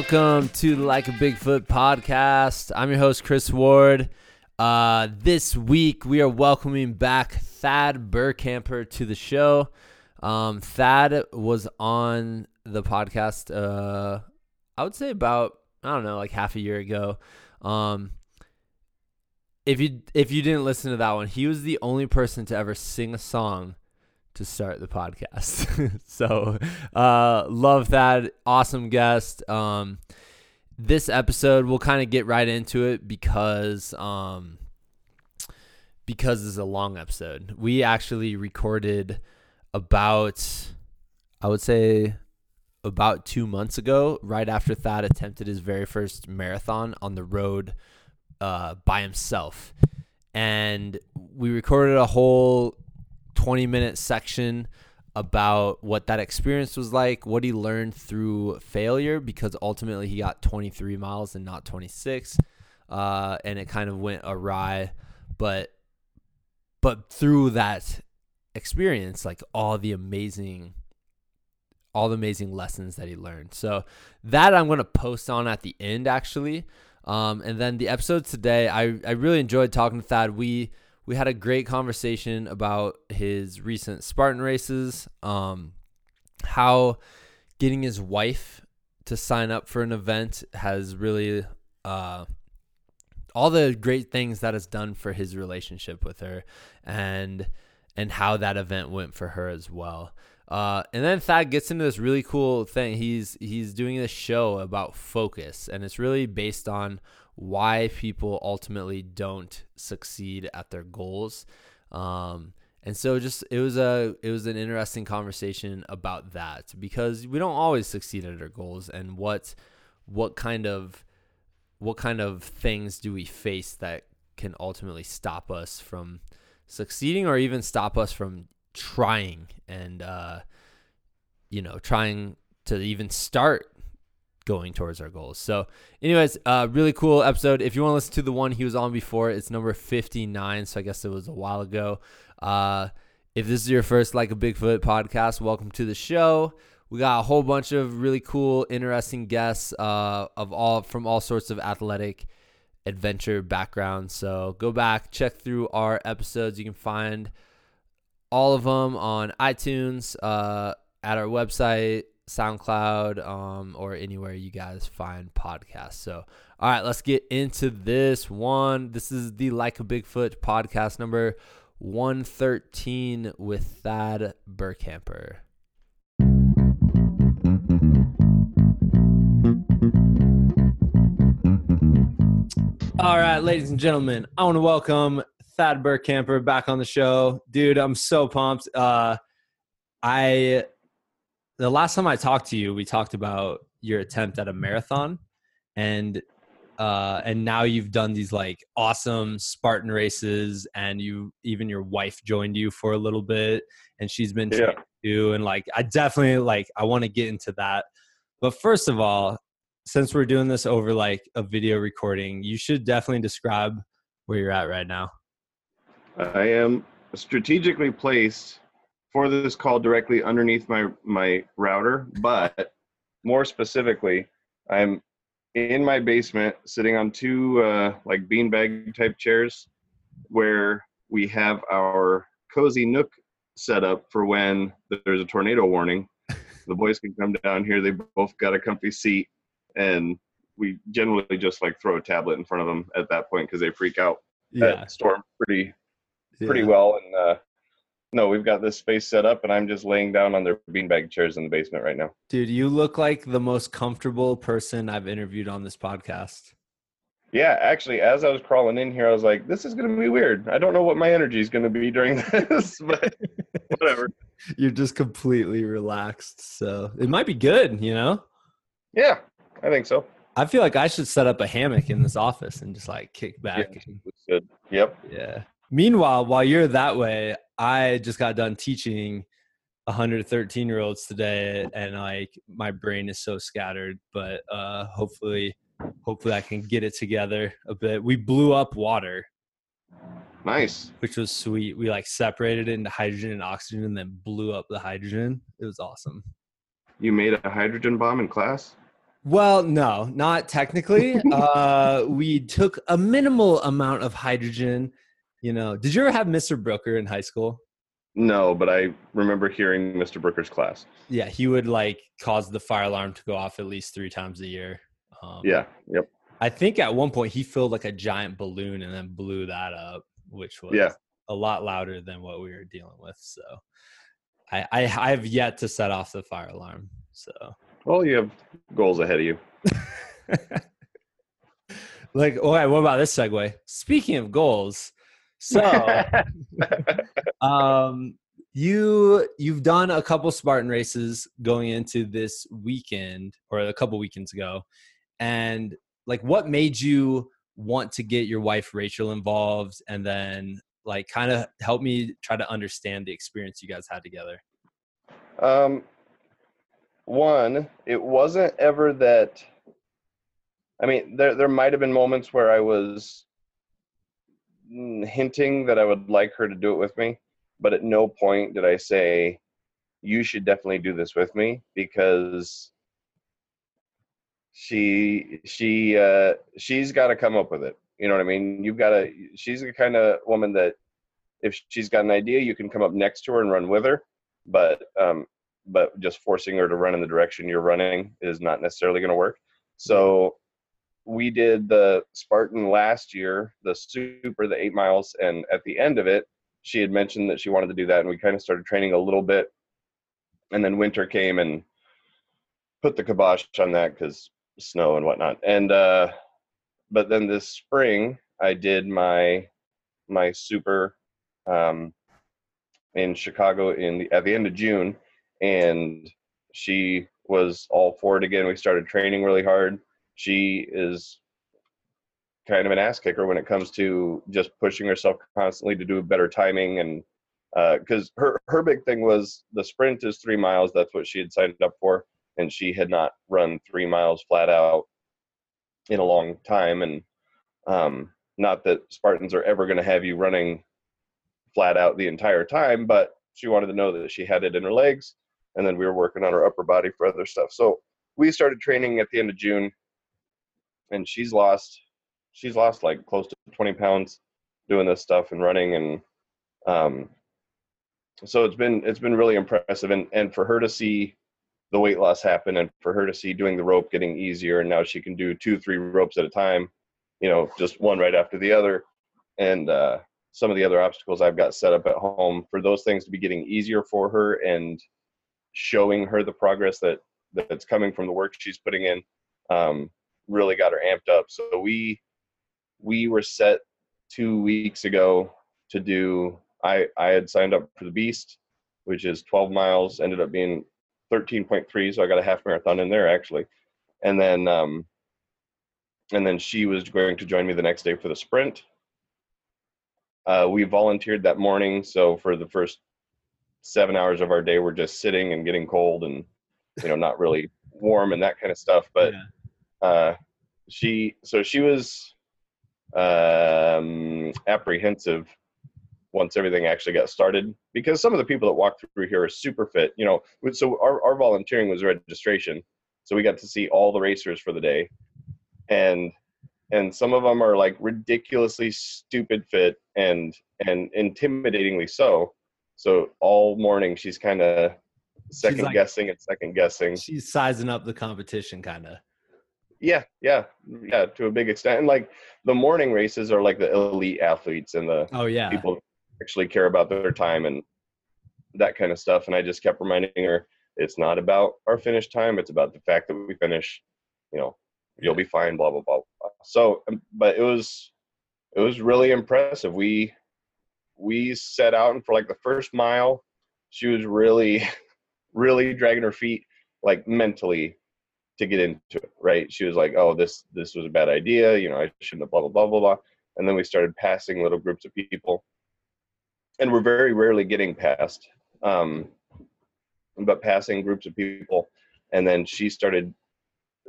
Welcome to the Like a Bigfoot podcast. I'm your host, Chris Ward. Uh, this week, we are welcoming back Thad Burkamper to the show. Um, Thad was on the podcast, uh, I would say about, I don't know, like half a year ago. Um, if you if you didn't listen to that one, he was the only person to ever sing a song to start the podcast. so uh, love that. Awesome guest. Um, this episode we'll kind of get right into it because um, because this is a long episode. We actually recorded about I would say about two months ago, right after Thad attempted his very first marathon on the road uh, by himself. And we recorded a whole 20 minute section about what that experience was like, what he learned through failure, because ultimately he got 23 miles and not 26. Uh, and it kind of went awry. But but through that experience, like all the amazing all the amazing lessons that he learned. So that I'm to post on at the end actually. Um, and then the episode today, I, I really enjoyed talking to Thad. We we had a great conversation about his recent Spartan races, um, how getting his wife to sign up for an event has really uh, all the great things that has done for his relationship with her, and and how that event went for her as well. Uh, and then Thad gets into this really cool thing. He's he's doing this show about focus, and it's really based on why people ultimately don't succeed at their goals. Um, and so just it was a it was an interesting conversation about that because we don't always succeed at our goals and what what kind of what kind of things do we face that can ultimately stop us from succeeding or even stop us from trying and uh, you know trying to even start going towards our goals. So, anyways, uh, really cool episode. If you want to listen to the one he was on before, it's number 59. So I guess it was a while ago. Uh, if this is your first like a Bigfoot podcast, welcome to the show. We got a whole bunch of really cool, interesting guests uh, of all from all sorts of athletic adventure backgrounds. So go back, check through our episodes. You can find all of them on iTunes, uh, at our website, SoundCloud, um, or anywhere you guys find podcasts. So, all right, let's get into this one. This is the Like a Bigfoot podcast number 113 with Thad Burkamper. All right, ladies and gentlemen, I want to welcome Thad Burkamper back on the show. Dude, I'm so pumped. Uh, I the last time I talked to you, we talked about your attempt at a marathon, and uh, and now you've done these like awesome Spartan races, and you even your wife joined you for a little bit, and she's been Yeah. too. And like, I definitely like I want to get into that, but first of all, since we're doing this over like a video recording, you should definitely describe where you're at right now. I am strategically placed for this call directly underneath my my router, but more specifically, I'm in my basement sitting on two uh, like beanbag type chairs where we have our cozy nook set up for when there's a tornado warning. The boys can come down here. They both got a comfy seat, and we generally just like throw a tablet in front of them at that point because they freak out. Yeah, storm pretty pretty yeah. well. And uh, no, we've got this space set up, and I'm just laying down on their beanbag chairs in the basement right now. Dude, you look like the most comfortable person I've interviewed on this podcast. Yeah, actually, as I was crawling in here, I was like, "This is going to be weird. I don't know what my energy is going to be during this, but whatever." You're just completely relaxed. So it might be good, you know? Yeah, I think so. I feel like I should set up a hammock in this office and just like kick back. and- good. Yep. Yeah. Meanwhile, while you're that way, I just got done teaching 113 year olds today and like my brain is so scattered, but uh hopefully hopefully I can get it together a bit. We blew up water, Nice. which was sweet. We like separated it into hydrogen and oxygen and then blew up the hydrogen. It was awesome. You made a hydrogen bomb in class. Well, no, not technically. uh, we took a minimal amount of hydrogen. You know, did you ever have Mr. Brooker in high school? No, but I remember hearing Mr. Brooker's class. Yeah, he would like cause the fire alarm to go off at least three times a year. Um, yeah. Yep. I think at one point he filled like a giant balloon and then blew that up, which was yeah. a lot louder than what we were dealing with. So I, I I have yet to set off the fire alarm. So well, you have goals ahead of you. like, all right, what about this segue? Speaking of goals, so um you you've done a couple Spartan races going into this weekend or a couple weekends ago. And like what made you want to get your wife Rachel involved and then like kind of help me try to understand the experience you guys had together? Um one, it wasn't ever that I mean, there there might have been moments where I was hinting that I would like her to do it with me, but at no point did I say you should definitely do this with me because she she uh she's got to come up with it. You know what I mean? You've got to she's the kind of woman that if she's got an idea, you can come up next to her and run with her, but um but just forcing her to run in the direction you're running is not necessarily going to work. So we did the Spartan last year, the super, the eight miles, and at the end of it, she had mentioned that she wanted to do that, and we kind of started training a little bit. And then winter came and put the kibosh on that because snow and whatnot. And uh, but then this spring, I did my my super um, in Chicago in the at the end of June, and she was all for it again. We started training really hard. She is kind of an ass kicker when it comes to just pushing herself constantly to do better timing and because uh, her her big thing was the sprint is three miles. That's what she had signed up for, and she had not run three miles flat out in a long time. And um, not that Spartans are ever going to have you running flat out the entire time, but she wanted to know that she had it in her legs and then we were working on her upper body for other stuff. So we started training at the end of June, and she's lost she's lost like close to 20 pounds doing this stuff and running and um so it's been it's been really impressive. And and for her to see the weight loss happen and for her to see doing the rope getting easier and now she can do two three ropes at a time you know just one right after the other. And uh some of the other obstacles I've got set up at home for those things to be getting easier for her and showing her the progress that that's coming from the work she's putting in um, really got her amped up. So we we were set two weeks ago to do. I I had signed up for the Beast, which is 12 miles. Ended up being 13.3, so I got a half marathon in there actually, and then um, and then she was going to join me the next day for the sprint. Uh, we volunteered that morning, so for the first seven hours of our day we're just sitting and getting cold and you know not really warm and that kind of stuff but yeah. Uh she so she was um apprehensive once everything actually got started because some of the people that walk through here are super fit you know so our, our volunteering was registration so we got to see all the racers for the day and and some of them are like ridiculously stupid fit and and intimidatingly so so all morning she's kind of second like, guessing and second guessing. She's sizing up the competition, kind of. Yeah, yeah, yeah, to a big extent. And like the morning races are like the elite athletes and the oh yeah people actually care about their time and that kind of stuff. And I just kept reminding her it's not about our finish time; it's about the fact that we finish. You know, you'll be fine. Blah blah blah. blah. So, um, but it was it was really impressive. We we set out and for like the first mile, she was really, really dragging her feet like mentally to get into it, right? She was like, "Oh, this this was a bad idea. You know, I shouldn't have blah blah blah blah blah." And then we started passing little groups of people, and we're very rarely getting past, um, but passing groups of people. And then she started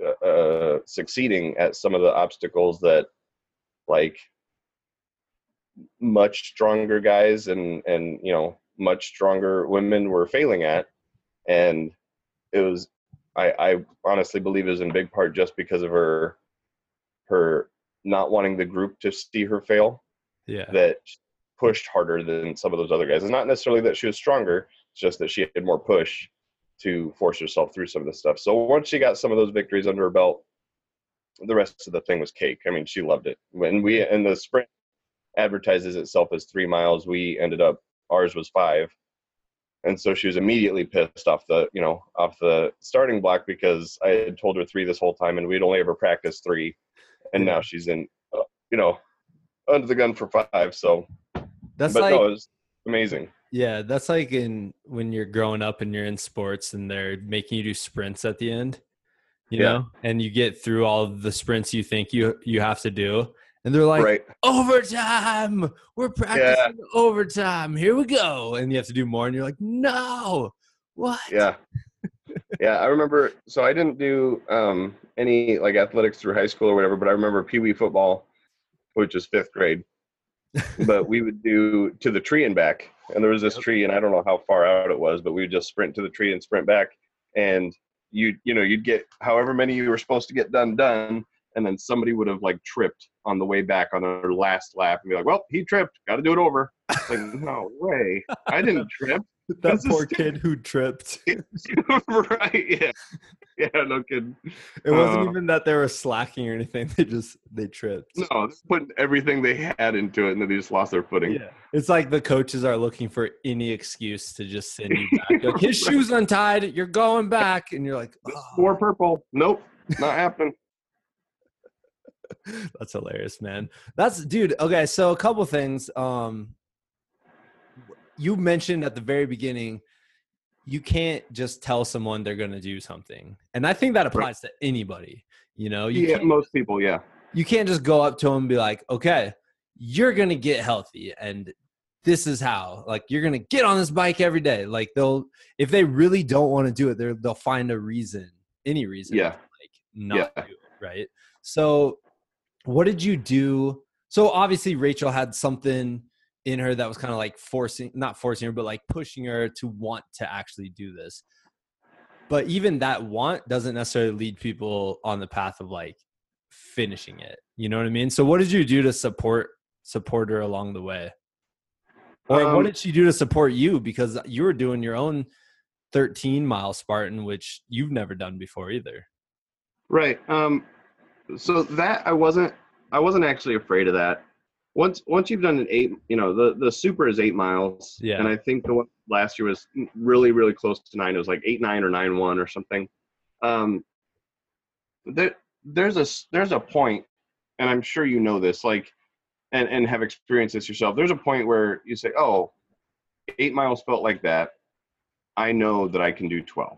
uh, uh, succeeding at some of the obstacles that, like, much stronger guys and and you know much stronger women were failing at and it was I, I honestly believe is in big part just because of her her not wanting the group to see her fail Yeah. that pushed harder than some of those other guys. It's not necessarily that she was stronger, it's just that she had more push to force herself through some of this stuff. So once she got some of those victories under her belt, the rest of the thing was cake. I mean, she loved it. When we and the sprint advertises itself as three miles, we ended up ours was five. And so she was immediately pissed off the, you know, off the starting block because I had told her three this whole time and we'd only ever practiced three. And now she's in, uh, you know, under the gun for five. So, That's but like no, it was amazing. yeah, that's like in when you're growing up and you're in sports and they're making you do sprints at the end. You Yeah. know, and you get through all the sprints you think you you have to do, and they're like, right. overtime. We're practicing overtime. Here we go. And you have to do more. And you're like, no. What? Yeah. yeah, I remember. So I didn't do um, any like athletics through high school or whatever, but I remember Pee Wee football, which is fifth grade. but we would do to the tree and back, and there was this tree, and I don't know how far out it was, but we would just sprint to the tree and sprint back, and you you know you'd get however many you were supposed to get done done, and then somebody would have like tripped on the way back on their last lap and be like, well, he tripped, got to do it over. It's like no way, I didn't trip. that This is poor kid who tripped. Right? Yeah, yeah, no kidding. It wasn't Uh, even that they were slacking or anything. They just they tripped. No, they're putting everything they had into it, and then they just lost their footing. Yeah. It's like the coaches are looking for any excuse to just send you back. Like, His shoes untied. You're going back, and you're like, "Oh, Four purple. Nope, not happening. That's hilarious, man. That's dude. Okay, so a couple things. Um, you mentioned at the very beginning, you can't just tell someone they're going to do something, and I think that applies to anybody. You know, you yeah, most people. Yeah, you can't just go up to them and be like, "Okay, you're going to get healthy, and this is how. Like, you're going to get on this bike every day." Like, they'll if they really don't want to do it, they'll find a reason, any reason, Yeah. to, like not Yeah. do it, right? So, what did you do? So obviously Rachel had something in her that was kind of like forcing, not forcing her, but like pushing her to want to actually do this. But even that want doesn't necessarily lead people on the path of like finishing it. You know what I mean? So what did you do to support support her along the way? Or Um, what did she do to support you? Because you were doing your own 13 mile Spartan, which you've never done before either. right. Um, so that I wasn't. I wasn't actually afraid of that. Once once you've done an eight, you know, the the super is eight miles. Yeah. And I think the one last year was really really close to nine. It was like eight nine or nine one or something. Um, there there's a there's a point, and I'm sure you know this, like, and and have experienced this yourself. There's a point where you say, oh, eight miles felt like that. I know that I can do 12.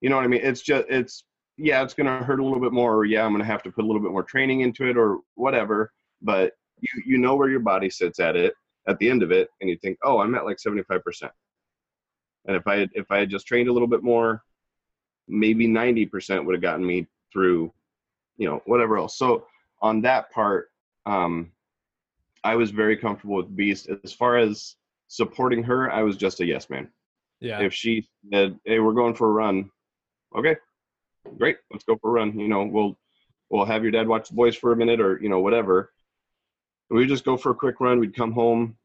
You know what I mean? It's just, it's, yeah, it's going to hurt a little bit more, or yeah, I'm going to have to put a little bit more training into it, or whatever. But you, you know where your body sits at it at the end of it, and you think, oh, I'm at like 75%. And if I had, if I had just trained a little bit more, maybe 90% would have gotten me through, you know, whatever else. So on that part, um, I was very comfortable with Beast. As far as supporting her, I was just a yes man Yeah. if she said, "Hey, we're going for a run," okay, great, let's go for a run. You know, we'll we'll have your dad watch the boys for a minute, or you know, whatever. We would just go for a quick run. We'd come home,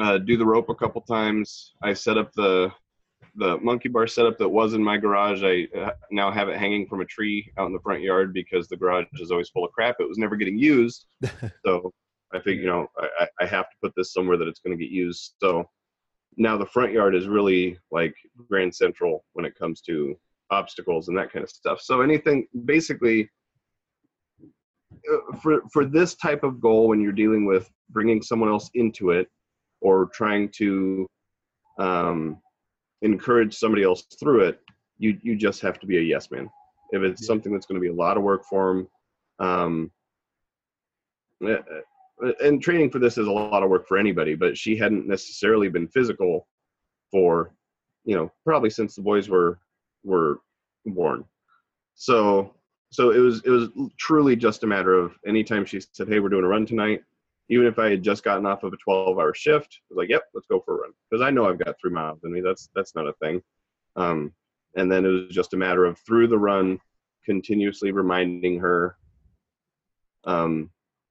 uh, do the rope a couple times. I set up the the monkey bar setup that was in my garage. I uh, now have it hanging from a tree out in the front yard because the garage is always full of crap. It was never getting used, so I think you know I- I have to put this somewhere that it's going to get used. So now the front yard is really like grand central when it comes to obstacles and that kind of stuff. So anything basically uh, for for this type of goal when you're dealing with bringing someone else into it or trying to um, encourage somebody else through it you you just have to be a yes man. If it's something that's going to be a lot of work for them um, uh, and training for this is a lot of work for anybody but she hadn't necessarily been physical for you know probably since the boys were were born so so it was it was truly just a matter of anytime she said hey we're doing a run tonight even if i had just gotten off of a 12 hour shift I was like yep let's go for a run because i know i've got three miles in me that's that's not a thing. Um and then it was just a matter of through the run continuously reminding her um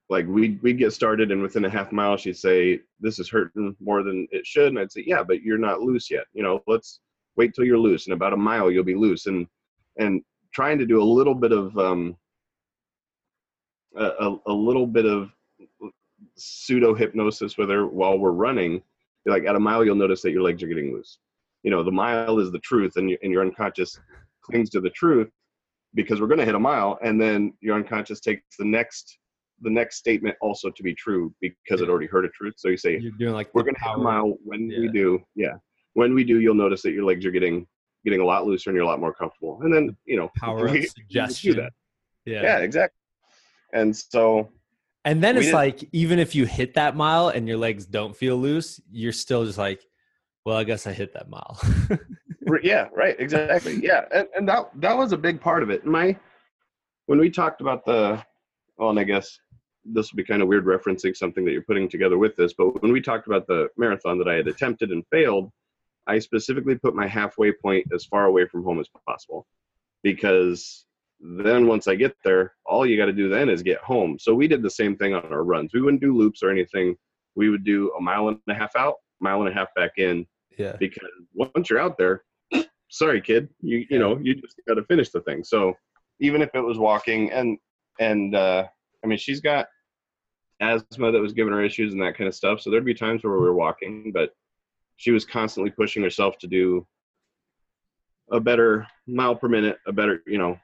like we'd, we'd get started and within a half mile she'd say this is hurting more than it should and i'd say yeah but you're not loose yet you know let's wait till you're loose in about a mile you'll be loose and and trying to do a little bit of um a, a, little bit of pseudo hypnosis with her while we're running like at a mile you'll notice that your legs are getting loose. You know the mile is the truth and, you, and your unconscious clings to the truth because we're going to hit a mile and then your unconscious takes the next the next statement also to be true because it already heard a truth. So you say You're doing like we're going to have a mile when we do yeah when we do you'll notice that your legs are getting getting a lot looser and you're a lot more comfortable and then you know power we- of we do that. Yeah. yeah exactly and so And then it's like even if you hit that mile and your legs don't feel loose, you're still just like, well, I guess I hit that mile. Yeah right exactly yeah and, and that that was a big part of it my when we talked about the well and i guess this will be kind of weird referencing something that you're putting together with this but when we talked about the marathon that i had attempted and failed i specifically put my halfway point as far away from home as possible because then once i get there all you got to do then is get home so we did the same thing on our runs we wouldn't do loops or anything we would do a mile and a half out mile and a half back in yeah. because once you're out there, sorry kid, you you know you just got to finish the thing. So even if it was walking and and uh, I mean she's got asthma that was giving her issues and that kind of stuff. So there'd be times where we were walking, but she was constantly pushing herself to do a better mile per minute, a better you know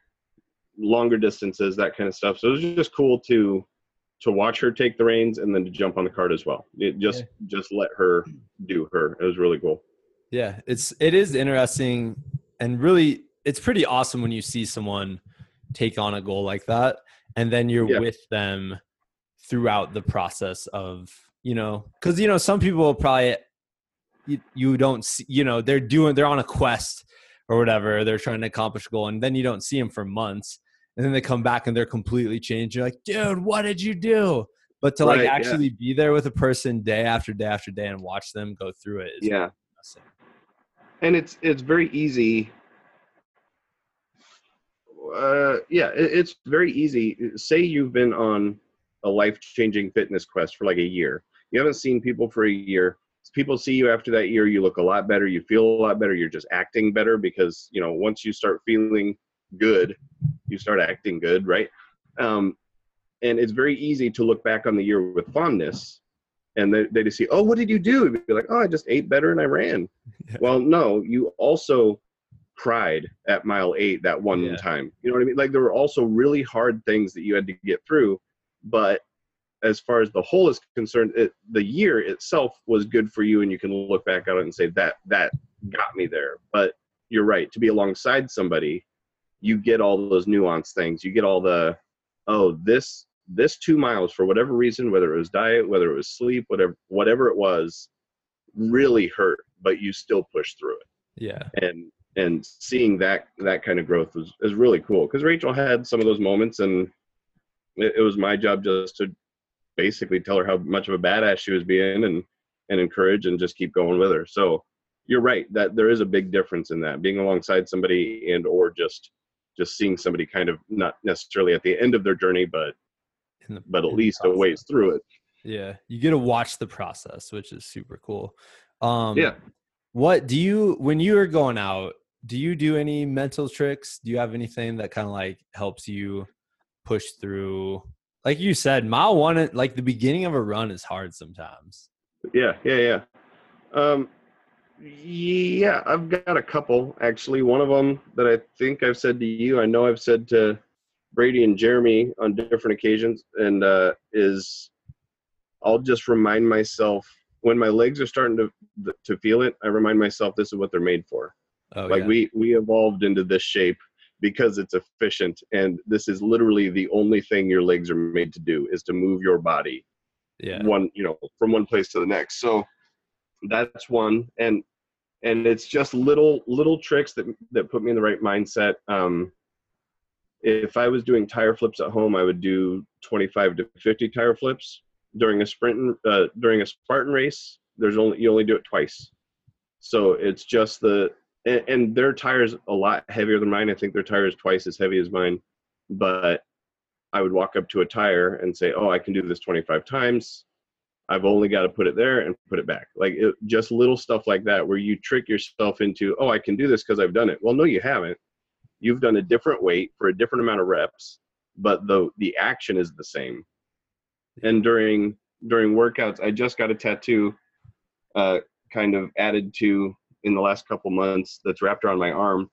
longer distances, that kind of stuff. So it was just cool to to watch her take the reins and then to jump on the cart as well. It just just let her do her. It was really cool. Yeah, it's it is interesting and really it's pretty awesome when you see someone take on a goal like that and then you're Yeah. with them throughout the process of, you know, cuz you know some people probably you, you don't see, you know, they're doing they're on a quest or whatever, they're trying to accomplish a goal and then you don't see them for months and then they come back and they're completely changed. You're like, "Dude, what did you do?" But to like Right, yeah. actually be there with a person day after day after day and watch them go through it is Yeah. and it's it's very easy uh yeah it, it's very easy say you've been on a life-changing fitness quest for like a year you haven't seen people for a year people see you after that year you look a lot better you feel a lot better you're just acting better because you know once you start feeling good you start acting good right? Um and it's very easy to look back on the year with fondness and they, they just see oh what did you do? You'd be like oh i just ate better and i ran. Yeah. well no you also cried at mile eight that one Yeah. time. You know what i mean? Like there were also really hard things that you had to get through but as far as the whole is concerned it, the year itself was good for you and you can look back at it and say that that got me there. But you're right to be alongside somebody you get all those nuanced things. You get all the oh this this two miles for whatever reason whether it was diet whether it was sleep whatever whatever it was really hurt but you still push through it. Yeah. and and seeing that that kind of growth was is really cool because Rachel had some of those moments and it was my job just to basically tell her how much of a badass she was being and and encourage and just keep going with her so you're right that there is a big difference in that being alongside somebody and or just just seeing somebody kind of not necessarily at the end of their journey but In the- but at least a ways through it Yeah. You get to watch the process, which is super cool. Um yeah what do you when you are going out, do you do any mental tricks? Do you have anything that kind of like helps you push through? Like you said, mile one like the beginning of a run is hard sometimes. Yeah, yeah, yeah. Um, yeah, I've got a couple actually. One of them that I think I've said to you, I know I've said to Brady and Jeremy on different occasions, and uh, is I'll just remind myself when my legs are starting to to feel it. I remind myself this is what they're made for. Oh, like yeah. we we evolved into this shape because it's efficient, and this is literally the only thing your legs are made to do is to move your body yeah. one you know from one place to the next. So that's one and and it's just little little tricks that that put me in the right mindset. Um if i was doing tire flips at home i would do 25 to 50 tire flips during a sprint uh, during a spartan race. There's only you only do it twice. So it's just the and, and their tires a lot heavier than mine. I think their tire is twice as heavy as mine, but I would walk up to a tire and say, "Oh, I can do this 25 times. I've only got to put it there and put it back." Like it, just little stuff like that, where you trick yourself into, "Oh, I can do this because I've done it." Well, no, you haven't. You've done a different weight for a different amount of reps, but the the action is the same. And during during workouts, I just got a tattoo, uh, kind of added to in the last couple months that's wrapped around my arm,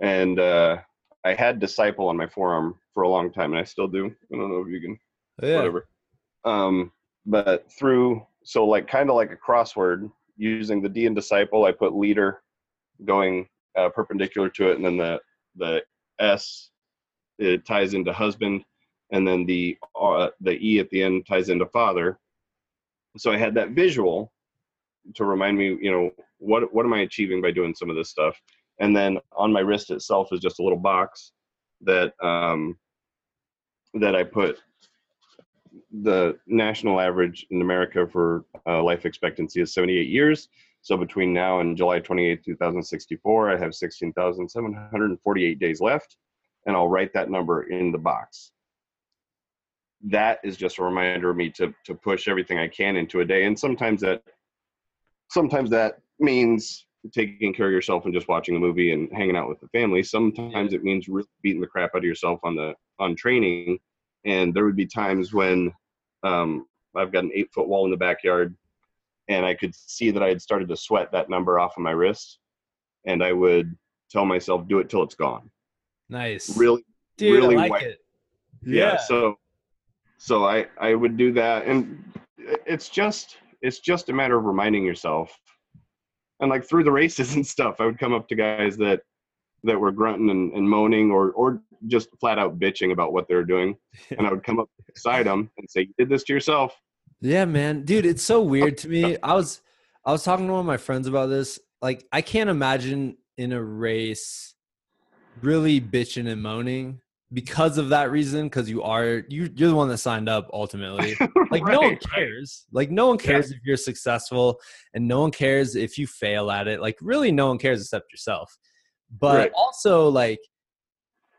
and uh, I had disciple on my forearm for a long time, and I still do. I don't know if you can yeah. whatever. Um, but through so like kind of like a crossword using the D in disciple, I put leader going uh, perpendicular to it, and then the the S it ties into husband, and then the uh, the E at the end ties into father. So I had that visual to remind me, you know, what what am I achieving by doing some of this stuff? And then on my wrist itself is just a little box that um, that I put the national average in America for uh, life expectancy is 78 years. So between now and July 28, 2064, I have 16,748 days left, and I'll write that number in the box. That is just a reminder of me to to push everything I can into a day, and sometimes that sometimes that means taking care of yourself and just watching a movie and hanging out with the family. Sometimes it means really beating the crap out of yourself on the on training. And there would be times when um, I've got an eight foot wall in the backyard, and I could see that I had started to sweat that number off of my wrist, and I would tell myself, "Do it till it's gone." Nice. Really, Dude, really I like white- it. yeah. So, so I I would do that, and it's just it's just a matter of reminding yourself and like through the races and stuff i would come up to guys that that were grunting and, and moaning or or just flat out bitching about what they were doing and i would come up beside them and say you did this to yourself Yeah, man. Dude, it's so weird to me. I was I was talking to one of my friends about this. Like I can't imagine in a race really bitching and moaning because of that reason because you are you you're the one that signed up ultimately. Like no one Right, right. cares. Like no one cares if you're successful and no one cares if you fail at it. Like really no one cares except yourself. But Right. also like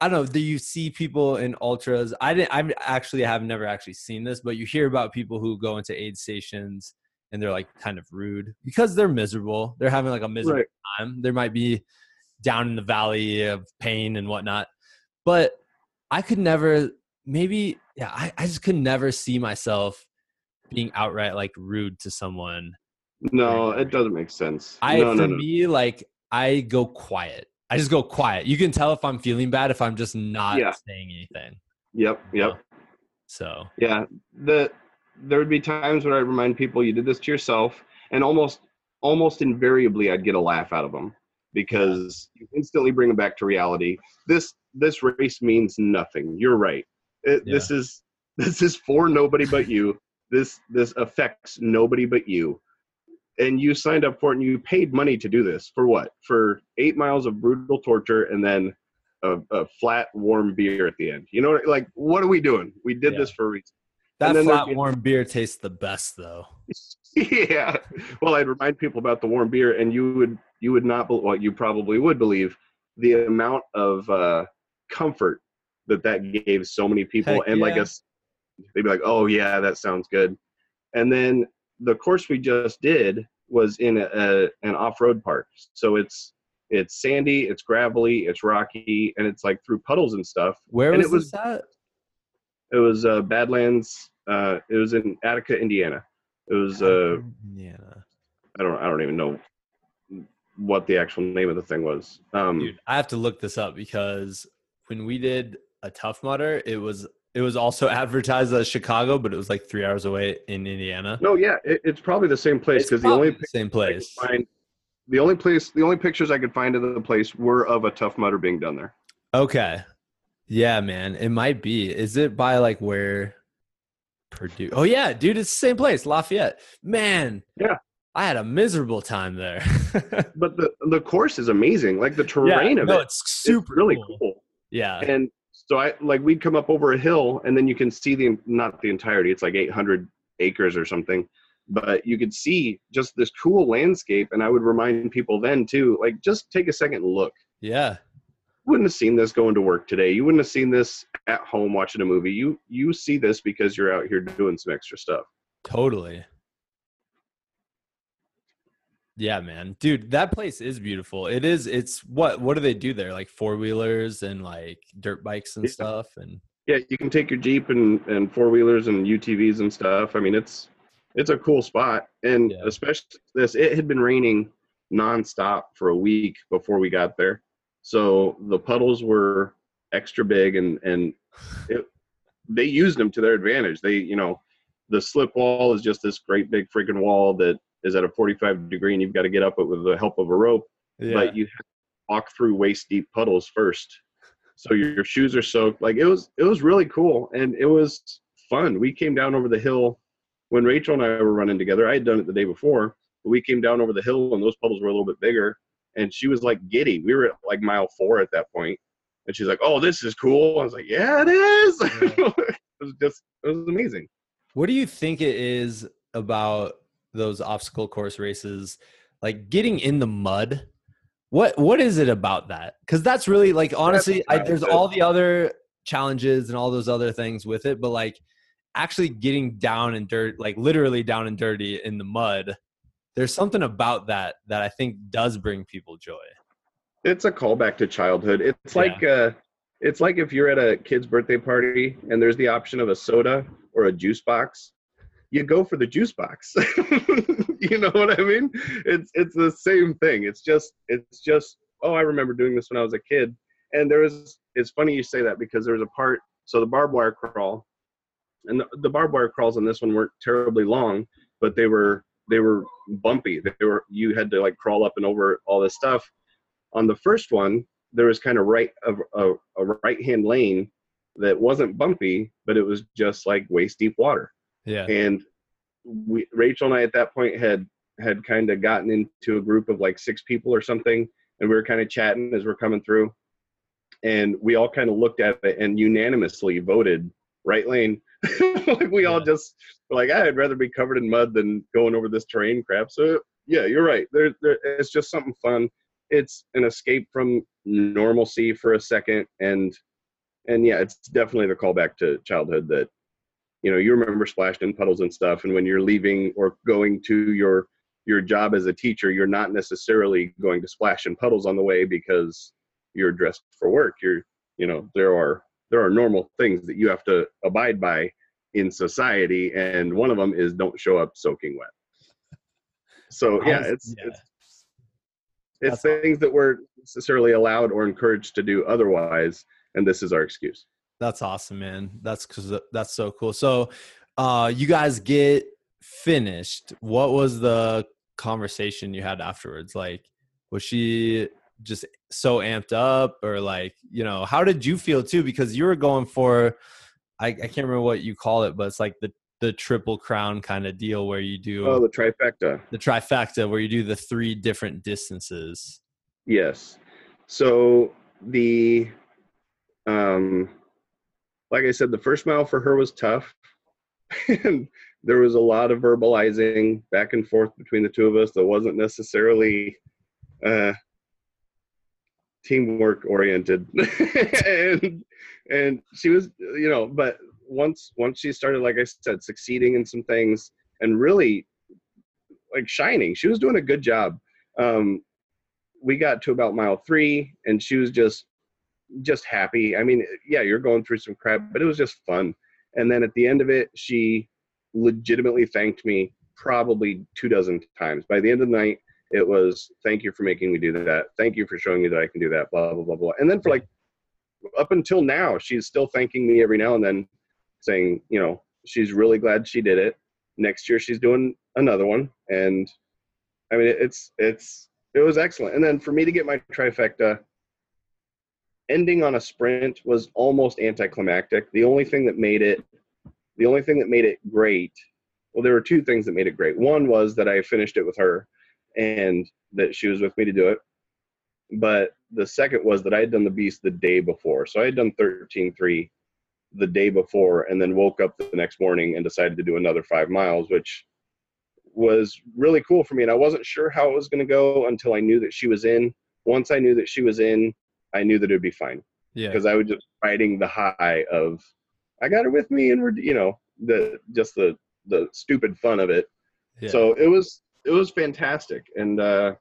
I don't know, do you see people in ultras? I didn't I actually have never actually seen this, but you hear about people who go into aid stations and they're like kind of rude because they're miserable. They're having like a miserable right time. There might be down in the valley of pain and whatnot. But I could never maybe yeah, I, I just could never see myself being outright like rude to someone. no it doesn't make sense I no for no no me like I go quiet. I just go quiet. You can tell if I'm feeling bad if I'm just not Yeah. saying anything. yep yep So yeah the there would be times where i remind people you did this to yourself and almost almost invariably i'd get a laugh out of them because you instantly bring them back to reality this this race means nothing. You're right. It, Yeah. this is this is for nobody but you. This this affects nobody but you. And you signed up for it and you paid money to do this. For what? For eight miles of brutal torture and then a, a flat warm beer at the end. You know like what are we doing? We did Yeah. this for a reason. That then flat warm beer tastes the best though. yeah. Well i'd remind people about the warm beer and you would you would not well you probably would believe the amount of uh comfort that that gave so many people Heck and like us they'd be like oh yeah that sounds good and then the course we just did was in a, a an off-road park so it's it's sandy it's gravelly it's rocky and it's like through puddles and stuff Where And was, it was- at? it was uh badlands uh it was in attica indiana it was uh yeah. I don't I don't even know what the actual name of the thing was. Um, Dude, I have to look this up because when we did a tough mudder, it was it was also advertised as Chicago, but it was like three hours away in Indiana. no, yeah, it, it's probably the same place because the only pic- same place. find the only place the only pictures I could find of the place were of a tough mudder being done there. Okay. Yeah, man. It might be. Is it by like where Purdue? Oh yeah, dude, it's the same place, Lafayette. Man. Yeah. I had a miserable time there. But the the course is amazing. Like the terrain yeah, of no, it, it's it's super really cool. cool. Yeah. And so I like we'd come up over a hill and then you can see the not the entirety. It's like 800 acres or something. but you could see just this cool landscape. And I would remind people then too, like just take a second look. Yeah. wouldn't have seen this going to work today. You wouldn't have seen this at home watching a movie. You you see this because you're out here doing some extra stuff. Totally. Yeah, man. Dude, that place is beautiful. It is it's what what do they do there? Like four wheelers and like dirt bikes and Yeah. stuff and Yeah, you can take your Jeep and, and four wheelers and UTVs and stuff. I mean, it's it's a cool spot, and Yeah. especially this. It had been raining nonstop for a week before we got there, so the puddles were extra big, and and it, they used them to their advantage. They, you know, the slip wall is just this great big freaking wall that is at a 45 degree, and you've got to get up it with the help of a rope yeah. but you have to walk through waist deep puddles first. So your, your shoes are soaked like it was it was really cool and it was fun. We came down over the hill when rachel and i were running together i had done it the day before but we came down over the hill and those puddles were a little bit bigger and she was like giddy. We were at like mile four at that point and she's like oh this is cool. I was like yeah it is. It was just it was amazing. What do you think it is about those obstacle course races, like getting in the mud? What what is it about that? Because that's really like honestly, I, there's all the other challenges and all those other things with it, but like actually getting down and dirt, like literally down and dirty in the mud, there's something about that that I think does bring people joy. it's a callback to childhood. It's like uh, it's like if you're at a kid's birthday party and there's the option of a soda or a juice box, you go for the juice box. you know what I mean? It's it's the same thing. It's just it's just oh I remember doing this when I was a kid. And there was it's funny you say that because there was a part so the barbed wire crawl and the, the barbed wire crawls on this one weren't terribly long, but they were they were bumpy. They were you had to like crawl up and over all this stuff. On the first one, there was kind of right a, a, a right hand lane that wasn't bumpy, but it was just like waist deep water. Yeah. And we Rachel and I at that point had had kind of gotten into a group of like six people or something, and we were kind of chatting as we're coming through, and we all kind of looked at it and unanimously voted right lane. like we all just were like, ah, I'd rather be covered in mud than going over this terrain crap. So yeah, you're right. There, there it's just something fun. It's an escape from normalcy for a second, and and yeah, it's definitely the callback to childhood that you know you remember splashed in puddles and stuff and when you're leaving or going to your your job as a teacher you're not necessarily going to splash in puddles on the way because you're dressed for work. You're you know there are there are normal things that you have to abide by in society and one of them is don't show up soaking wet. So yeah it's Yeah. it's it's That's things that we're necessarily allowed or encouraged to do otherwise and this is our excuse That's awesome, man. That's cause that's so cool. So, uh, you guys get finished. What was the conversation you had afterwards? Like, was she just so amped up, or like, you know, how did you feel too? Because you were going for, I, I can't remember what you call it, but it's like the the triple crown kind of deal where you do oh the trifecta the trifecta, where you do the three different distances. Yes. So the um like I said, the first mile for her was tough. and there was a lot of verbalizing back and forth between the two of us that wasn't necessarily uh teamwork oriented. and and she was you know, but once once she started, like I said, succeeding in some things and really like shining, she was doing a good job. Um we got to about mile three and she was just just happy. I mean yeah you're going through some crap but it was just fun. And then at the end of it she legitimately thanked me probably two dozen times. By the end of the night it was thank you for making me do that. Thank you for showing me that i can do that blah blah blah blah. And then for like up until now she's still thanking me every now and then saying you know she's really glad she did it. Next year she's doing another one. And i mean it's it's it was excellent. And then for me to get my trifecta, ending on a sprint was almost anticlimactic. The only thing that made it, the only thing that made it great, well, there were two things that made it great. One was that I finished it with her, and that she was with me to do it. But the second was that I had done the beast the day before. So I had done 13.3 the day before, and then woke up the next morning and decided to do another five miles, which was really cool for me. And I wasn't sure how it was going to go until I knew that she was in. Once I knew that she was in, I knew that it would be fine Yeah. because I was just riding the high of I got her with me, and we're you know the just the the stupid fun of it. yeah. So it was it was fantastic, and uh,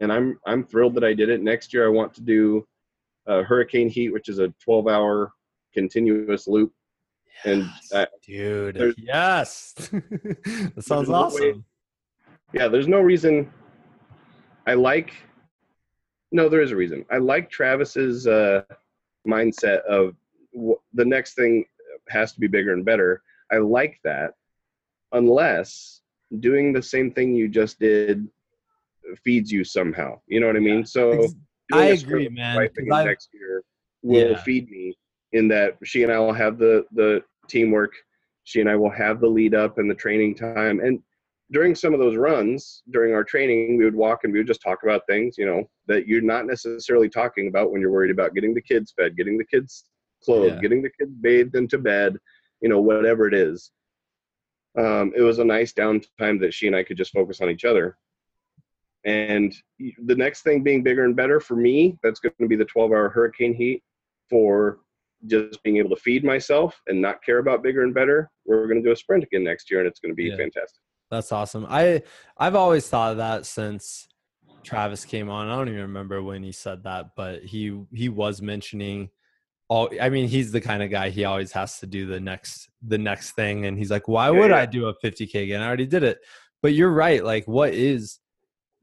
and I'm I'm thrilled that I did it. Next year I want to do uh, Hurricane Heat, which is a 12 hour continuous loop, and Yes, uh, dude. Yes. that sounds no way- awesome. yeah, there's no reason. I like. No, there is a reason. I like Travis's uh, mindset of w- the next thing has to be bigger and better. I like that, unless doing the same thing you just did feeds you somehow. You know what I mean? So Ex- doing I agree, man. wife 'cause again I've- next year will Yeah. feed me in that she and I will have the the teamwork. She and I will have the lead up and the training time. And during some of those runs, during our training, we would walk and we would just talk about things, you know, that you're not necessarily talking about when you're worried about getting the kids fed, getting the kids clothed, Yeah. getting the kids bathed into bed, you know, whatever it is. Um, it was a nice downtime that she and I could just focus on each other. And the next thing being bigger and better for me, that's going to be the 12 hour hurricane heat for just being able to feed myself and not care about bigger and better. We're going to do a sprint again next year and it's going to be Yeah. fantastic. That's awesome. I I've always thought of that since Travis came on. I don't even remember when he said that, but he he was mentioning all I mean, he's the kind of guy he always has to do the next the next thing and he's like, "Why would yeah. I do a 50k again? I already did it." But you're right, like what is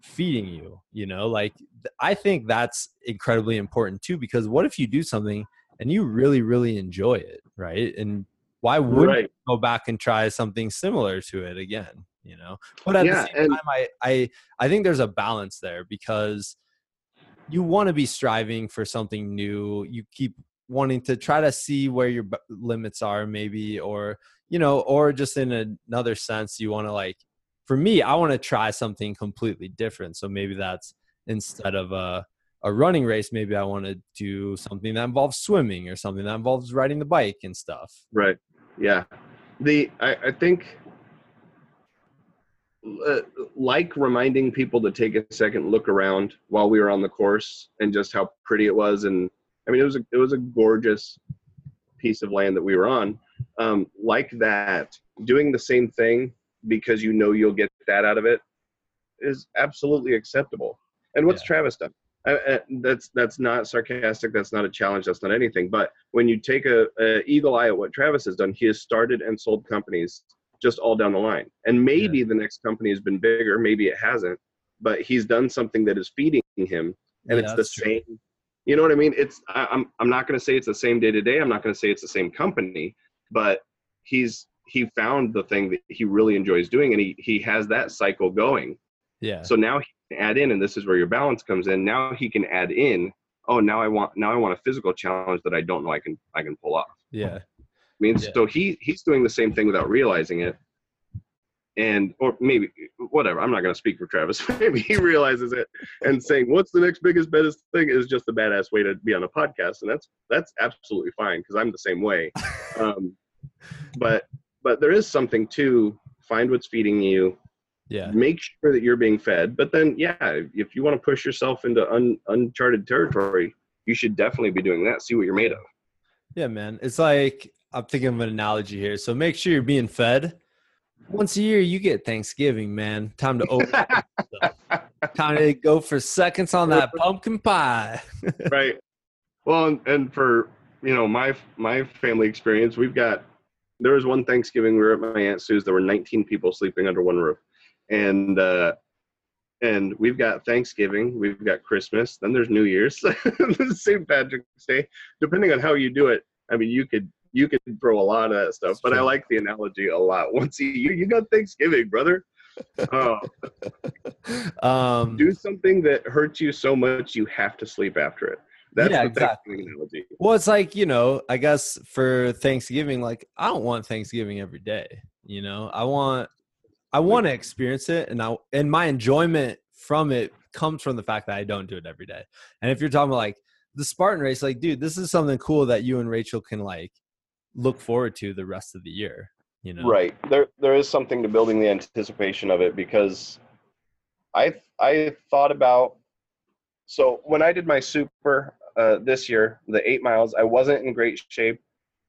feeding you, you know? Like I think that's incredibly important too because what if you do something and you really really enjoy it, right? And why wouldn't Right. go back and try something similar to it again you know but at Yeah, the same and- time I, I i think there's a balance there because you want to be striving for something new you keep wanting to try to see where your b- limits are maybe or you know or just in another sense you want to like for me i want to try something completely different so maybe that's instead of a a running race maybe i want to do something that involves swimming or something that involves riding the bike and stuff Right. Yeah. The I, I think uh, like reminding people to take a second look around while we were on the course and just how pretty it was and I mean it was a, it was a gorgeous piece of land that we were on. Um, like that, doing the same thing because you know you'll get that out of it is absolutely acceptable. And what's Yeah. Travis done? I, I, that's that's not sarcastic. That's not a challenge. That's not anything. But when you take a, a eagle eye at what Travis has done, he has started and sold companies just all down the line. And maybe the next company has been bigger. Maybe it hasn't. But he's done something that is feeding him, and Yeah, it's the true. same. You know what I mean? It's I, I'm I'm not going to say it's the same day to day. I'm not going to say it's the same company, but he's he found the thing that he really enjoys doing, and he he has that cycle going. yeah So now he can add in, and this is where your balance comes in. Now he can add in. Oh, now I want now I want a physical challenge that I don't know I can I can pull off. yeah I mean, Yeah. so he he's doing the same thing without realizing it, and or maybe whatever. I'm not going to speak for Travis. maybe he realizes it and saying, "What's the next biggest, baddest thing?" is just a badass way to be on a podcast, and that's that's absolutely fine because I'm the same way. Um, but but there is something to find what's feeding you, yeah make sure that you're being fed. But then, yeah, if you want to push yourself into un, uncharted territory, you should definitely be doing that. See what you're made of. Yeah, man. It's like I'm thinking of an analogy here. So make sure you're being fed. Once a year, you get Thanksgiving, man. Time to open. Time to go for seconds on that pumpkin pie. right. Well, and, and for you know my my family experience, we've got there was one Thanksgiving we were at my aunt Sue's. There were 19 people sleeping under one roof, and uh, and we've got Thanksgiving, we've got Christmas, then there's New Year's, St. Patrick's Day. Depending on how you do it, I mean, you could you can throw a lot of that stuff. But I like the analogy a lot. Once year, you got Thanksgiving, brother. Oh, um, do something that hurts you so much you have to sleep after it. That's Yeah, the exactly. Analogy. well, it's like you know, I guess for Thanksgiving, like I don't want Thanksgiving every day. You know, I want I want to experience it, and I and my enjoyment from it comes from the fact that I don't do it every day. And if you're talking about like the Spartan race, like dude, this is something cool that you and Rachel can like look forward to the rest of the year. you know Right. There there is something to building the anticipation of it because I I thought about so when I did my super uh, this year, the eight miles, I wasn't in great shape.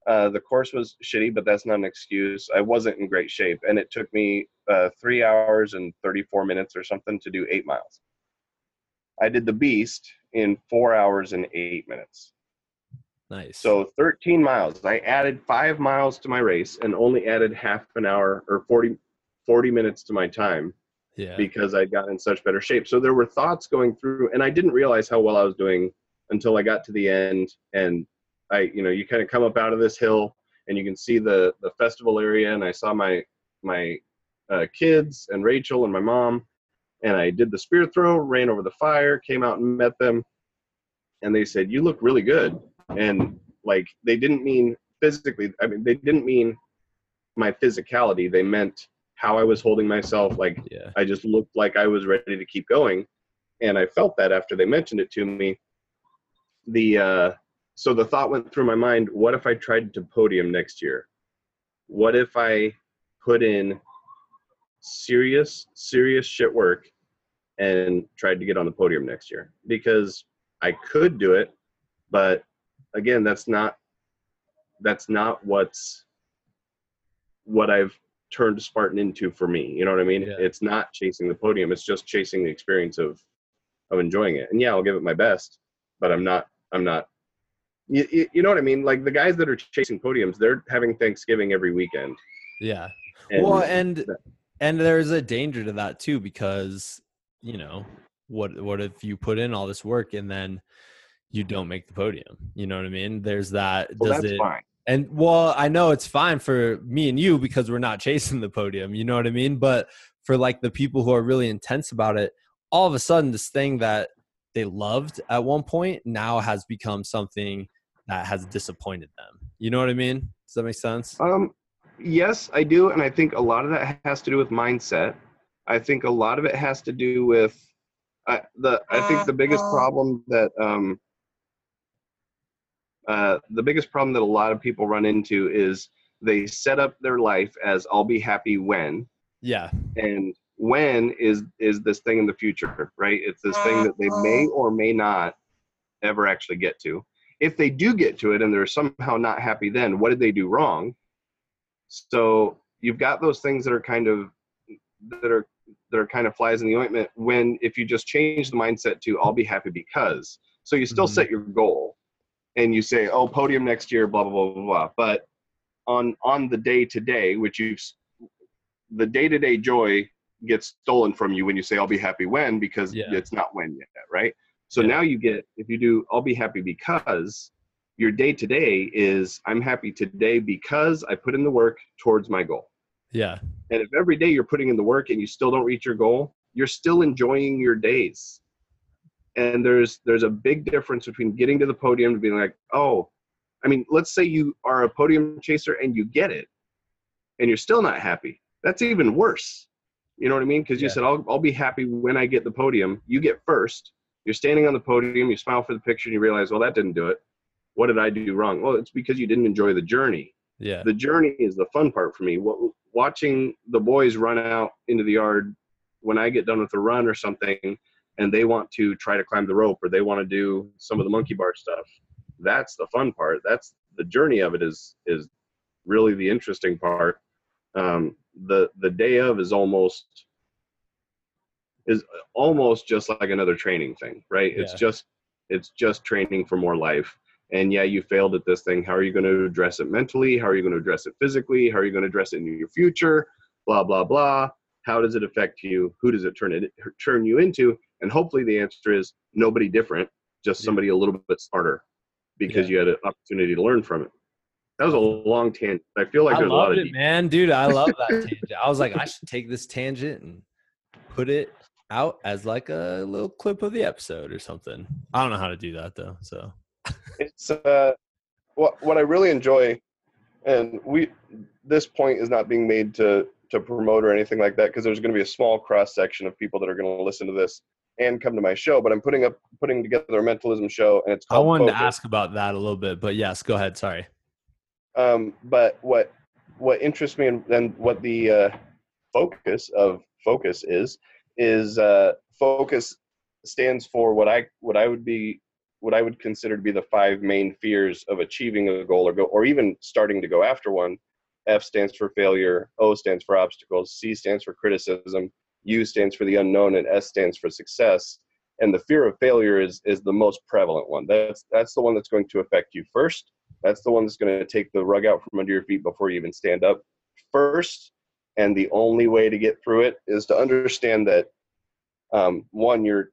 Uh, the course was shitty, but that's not an excuse. I wasn't in great shape, and it took me uh, three hours and 34 minutes or something to do eight miles. I did the beast in four hours and eight minutes. Nice So 13 miles. I added five miles to my race and only added half an hour or 40, 40 minutes to my time yeah because I got in such better shape. So there were thoughts going through, and I didn't realize how well I was doing until I got to the end. And I, you know, you kind of come up out of this hill and you can see the the festival area, and I saw my my uh, kids and Rachel and my mom, and I did the spear throw, ran over the fire, came out and met them, and they said, "You look really good," and like they didn't mean physically. I mean, they didn't mean my physicality. They meant how I was holding myself, like yeah I just looked like I was ready to keep going. And I felt that after they mentioned it to me. The uh, so the thought went through my mind, what if I tried to podium next year? What if I put in serious, serious shit work and tried to get on the podium next year? Because I could do it, but again, that's not that's not what's what I've turned Spartan into for me. You know what I mean? Yeah. It's not chasing the podium. It's just chasing the experience of of enjoying it. And yeah, I'll give it my best, but I'm not. I'm not. You, you, you know what I mean? Like the guys that are chasing podiums, they're having Thanksgiving every weekend. yeah And well and and there's a danger to that too because you know what what if you put in all this work and then you don't make the podium you know what i mean there's that well, does that's it fine. and well i know it's fine for me and you because we're not chasing the podium you know what i mean but for like the people who are really intense about it all of a sudden this thing that they loved at one point now has become something that has disappointed them you know what i mean does that make sense Um, yes, I do, and I think a lot of that has to do with mindset. I think a lot of it has to do with uh, the. I think the biggest problem that um, uh, the biggest problem that a lot of people run into is they set up their life as "I'll be happy when," yeah and when is is this thing in the future, right? It's this thing that they may or may not ever actually get to. If they do get to it and they're somehow not happy, then what did they do wrong? So you've got those things that are kind of that are that are kind of flies in the ointment. When if you just change the mindset to "I'll be happy because," so you still Mhm. set your goal, and you say, "Oh, podium next year," blah blah blah blah blah. But on on the day to day, which you've the day to day joy gets stolen from you when you say I'll be happy when because Yeah. it's not when yet, right? So Yeah. now you get if you do I'll be happy because your day to day is I'm happy today because I put in the work towards my goal. yeah And if every day you're putting in the work and you still don't reach your goal, you're still enjoying your days. And there's there's a big difference between getting to the podium and being like, oh, I mean, let's say you are a podium chaser and you get it, and you're still not happy. That's even worse. You know what I mean? Because you Yeah. said I'll I'll be happy when I get the podium. You get first. You're standing on the podium. You smile for the picture, and you realize, well, that didn't do it. What did I do wrong? Well, it's because you didn't enjoy the journey yeah the journey is the fun part for me. Wa- Watching the boys run out into the yard when I get done with a run or something, and they want to try to climb the rope or they want to do some of the monkey bar stuff. That's the fun part. That's the journey of it is is really the interesting part. Um, the the day of is almost is almost just like another training thing, right? It's just it's just training for more life and yeah you failed at this thing how are you going to address it mentally how are you going to address it physically how are you going to address it in your future blah blah blah how does it affect you who does it turn it turn you into and hopefully the answer is nobody different just Yeah. somebody a little bit smarter because Yeah. you had an opportunity to learn from it that was a long tangent i feel like I there's a lot of it, man, dude. I love that tangent. I was like, I should take this tangent and put it out as like a little clip of the episode or something. I don't know how to do that though. So it's uh what what I really enjoy and we this point is not being made to to promote or anything like that because there's going to be a small cross section of people that are going to listen to this and come to my show but I'm putting up putting together a mentalism show and it's I wanted to ask about that a little bit, but yes, go ahead. Sorry. um but what what interests me and, and what the uh, focus of focus is is uh, focus stands for what I what I would be what I would consider to be the five main fears of achieving a goal or go or even starting to go after one. F stands for failure, O stands for obstacles, C stands for criticism, U stands for the unknown, and S stands for success. And the fear of failure is is the most prevalent one. That's that's the one that's going to affect you first. That's the one that's going to take the rug out from under your feet before you even stand up first. And the only way to get through it is to understand that um, one, you're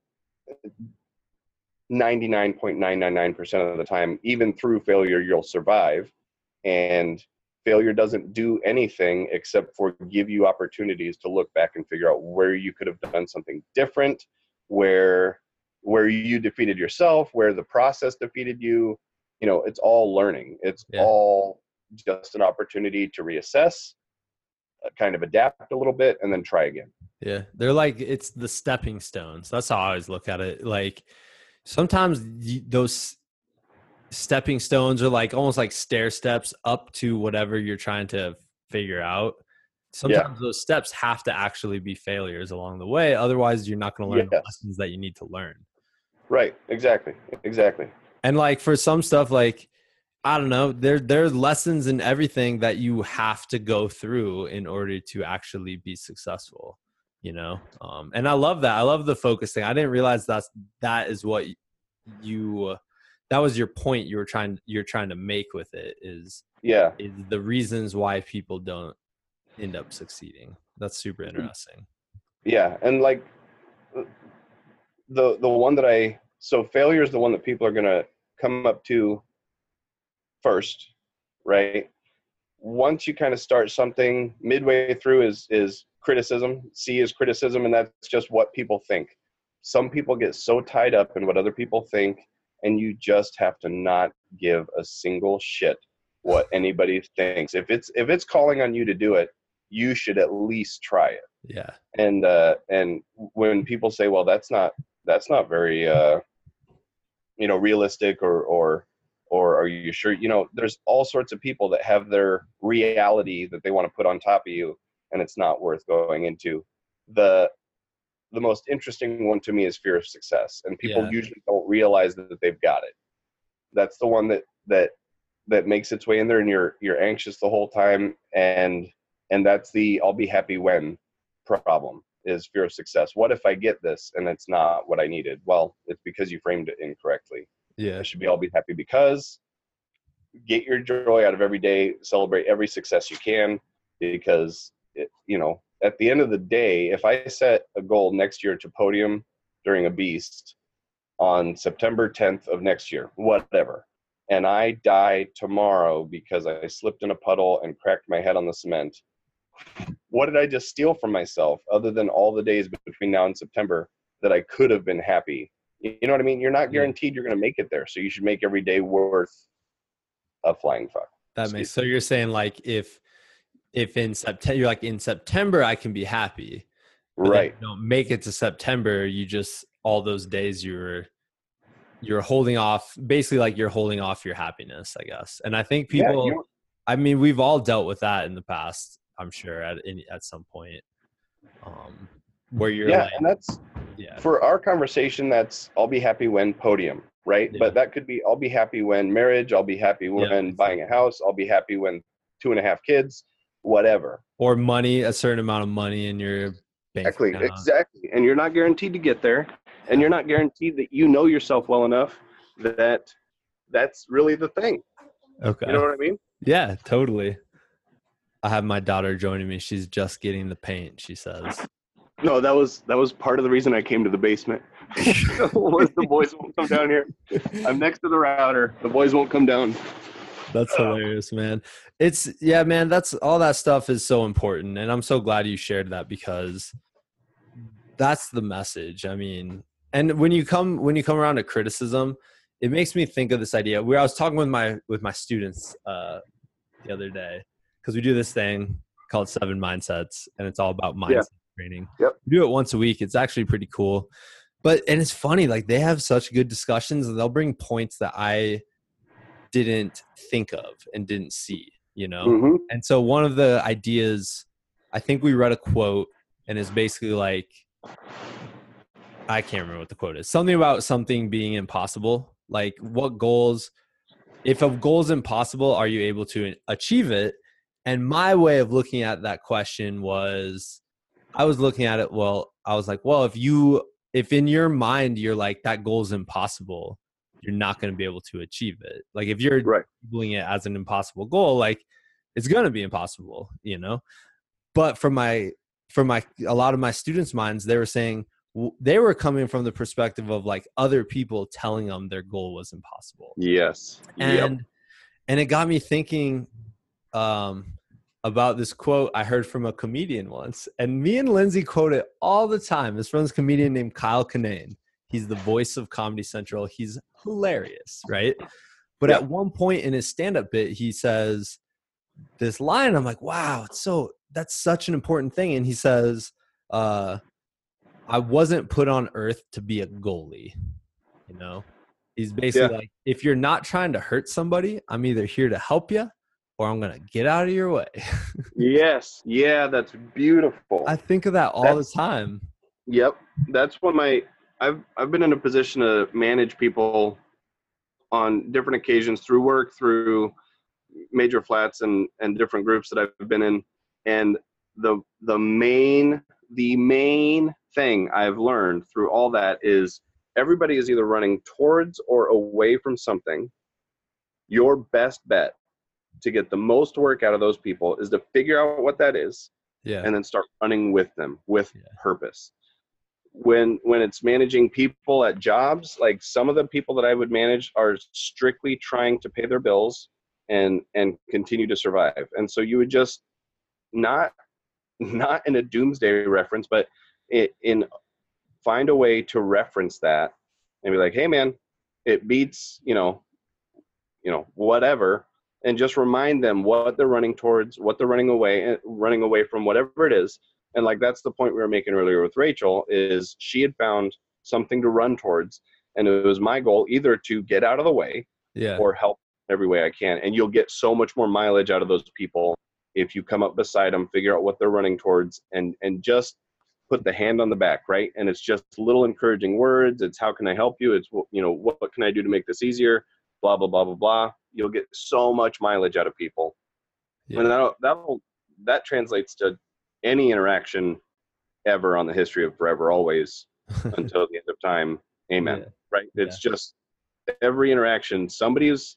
99.999% of the time, even through failure, you'll survive. And failure doesn't do anything except for give you opportunities to look back and figure out where you could have done something different, where where you defeated yourself, where the process defeated you. You know, it's all learning. It's Yeah. all just an opportunity to reassess, uh, kind of adapt a little bit, and then try again. Yeah, they're like it's the stepping stones. That's how I always look at it. Like sometimes those stepping stones are like almost like stair steps up to whatever you're trying to figure out. Sometimes those steps have to actually be failures along the way. Otherwise, you're not going to learn the lessons that you need to learn. Right. Exactly. Exactly. And like for some stuff, like I don't know, there there's lessons in everything that you have to go through in order to actually be successful. You know, um, and I love that. I love the focus thing. I didn't realize that's that is what you that was your point you were trying you're trying to make with it is Yeah. is the reasons why people don't end up succeeding. That's super Mm-hmm. interesting. Yeah. And like the the one that I so failure is the one that people are gonna come up to first, right? Once you kind of start something midway through is is criticism. C is criticism, and that's just what people think. Some people get so tied up in what other people think, and you just have to not give a single shit what anybody thinks. If it's if it's calling on you to do it, you should at least try it Yeah. and uh and when people say well that's not that's not very uh you know realistic or or or are you sure you know there's all sorts of people that have their reality that they want to put on top of you and it's not worth going into the the most interesting one to me is fear of success and people Yeah. usually don't realize that, they've got it that's the one that that that makes its way in there and you're you're anxious the whole time and and that's the i'll be happy when problem is fear of success. What if I get this and it's not what I needed? Well, it's because you framed it incorrectly. Yeah. I should be all be happy because get your joy out of every day, celebrate every success you can because it, you know, at the end of the day, if I set a goal next year to podium during a beast on September 10th of next year, whatever, and I die tomorrow because I slipped in a puddle and cracked my head on the cement, what did I just steal from myself other than all the days between now and September that I could have been happy? You know what I mean? You're not mm. guaranteed you're going to make it there. So you should make every day worth a flying fuck. That makes so you're saying like if if in September you're like in September I can be happy. Right. don't make it to September, you just all those days you're you're holding off basically like you're holding off your happiness, I guess. And I think people you- I mean we've all dealt with that in the past, I'm sure at any, at some point. Um where you're yeah, like and that's yeah. for our conversation. That's I'll be happy when podium, right? Yeah. But that could be I'll be happy when marriage. I'll be happy when exactly. buying a house. I'll be happy when two and a half kids, whatever. Or money, a certain amount of money in your bank Exactly, account. exactly. And you're not guaranteed to get there, and you're not guaranteed that you know yourself well enough that that's really the thing. Okay. You know what I mean? Yeah, totally. I have my daughter joining me. She's just getting the paint, she says. No, that was that was part of the reason I came to the basement. was the boys won't come down here. I'm next to the router. The boys won't come down. That's hilarious, man. It's yeah, man, that's all that stuff is so important and I'm so glad you shared that because that's the message. I mean, and when you come when you come around to criticism, it makes me think of this idea. Where I was talking with my with my students uh the other day because we do this thing called Seven Mindsets and it's all about mindset Yeah. training. Yep. We do it once a week. It's actually pretty cool. But and it's funny, like they have such good discussions and they'll bring points that I didn't think of and didn't see. you know Mhm. and so one of the ideas i think we read a quote and it's basically like i can't remember what the quote is something about something being impossible like what goals if a goal is impossible are you able to achieve it and my way of looking at that question was i was looking at it well i was like well if you if in your mind you're like that goal is impossible you're not going to be able to achieve it like if you're Right. labeling it as an impossible goal like it's going to be impossible you know but from my from my a lot of my students minds they were saying they were coming from the perspective of like other people telling them their goal was impossible Yes. Yep. and and it got me thinking um about this quote I heard from a comedian once, and me and Lindsay quote it all the time. This from this comedian named Kyle Kinane. He's the voice of Comedy Central. He's hilarious, right? But Yeah. at one point in his stand-up bit, he says this line. I'm like, wow, it's so that's such an important thing. And he says, uh, I wasn't put on earth to be a goalie. You know, he's basically like, if you're not trying to hurt somebody, I'm either here to help you or I'm gonna get out of your way. Yes. Yeah, that's beautiful. I think of that all That's- the time. Yep, that's what my I've I've been in a position to manage people on different occasions through work, through major flats and and different groups that I've been in, and the the main the main thing I've learned through all that is everybody is either running towards or away from something. Your best bet to get the most work out of those people is to figure out what that is Yeah. and then start running with them with Yeah. purpose when when it's managing people at jobs like some of the people that i would manage are strictly trying to pay their bills and and continue to survive. And so you would just not not in a doomsday reference but it, in find a way to reference that and be like hey man it beats you know you know whatever and just remind them what they're running towards what they're running away eh, running away from whatever it is and like that's the point we were making earlier with rachel is she had found something to run towards and it was my goal either to get out of the way Yeah. or help every way i can. And you'll get so much more mileage out of those people if you come up beside them figure out what they're running towards and and just put the hand on the back right? And it's just little encouraging words. It's how can i help you? It's you know what, what can i do to make this easier? Blah blah blah blah blah. You'll get so much mileage out of people. Yeah. and that'll, that'll that translates to any interaction ever on the history of forever always until the end of time. Amen. Yeah. right? It's just every interaction somebody's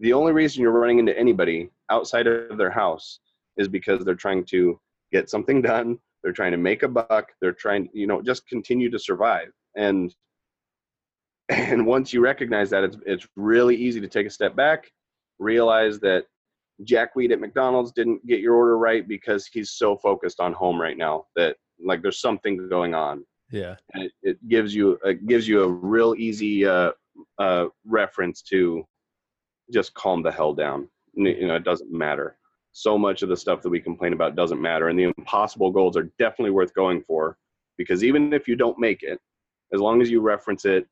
the only reason you're running into anybody outside of their house is because they're trying to get something done they're trying to make a buck they're trying you know just continue to survive. And and once you recognize that it's it's really easy to take a step back realize that Jack Weed at McDonald's didn't get your order right because he's so focused on home right now that like there's something going on Yeah. and it, it gives you it gives you a real easy uh, uh, reference to just calm the hell down. You know, it doesn't matter. So much of the stuff that we complain about doesn't matter, and the impossible goals are definitely worth going for because even if you don't make it, as long as you reference it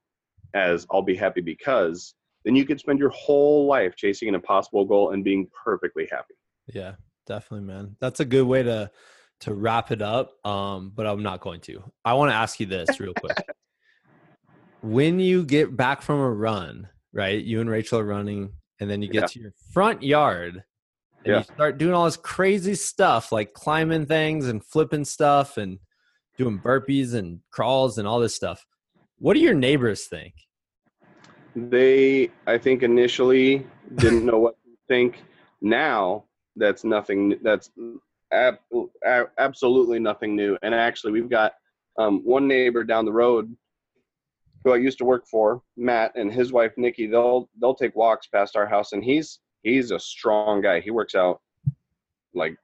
as "I'll be happy because," then you could spend your whole life chasing an impossible goal and being perfectly happy. Yeah, definitely, man. That's a good way to to wrap it up. Um, but I'm not going to. I want to ask you this real quick. when you get back from a run, right? You and Rachel are running, and then you get Yeah. to your front yard and Yeah. you start doing all this crazy stuff like climbing things and flipping stuff and doing burpees and crawls and all this stuff. What do your neighbors think? They, I think, initially didn't know what to think. Now, that's nothing. That's ab- ab- absolutely nothing new. And actually, we've got um, one neighbor down the road who I used to work for, Matt, and his wife Nikki. They'll they'll take walks past our house, and he's he's a strong guy. He works out like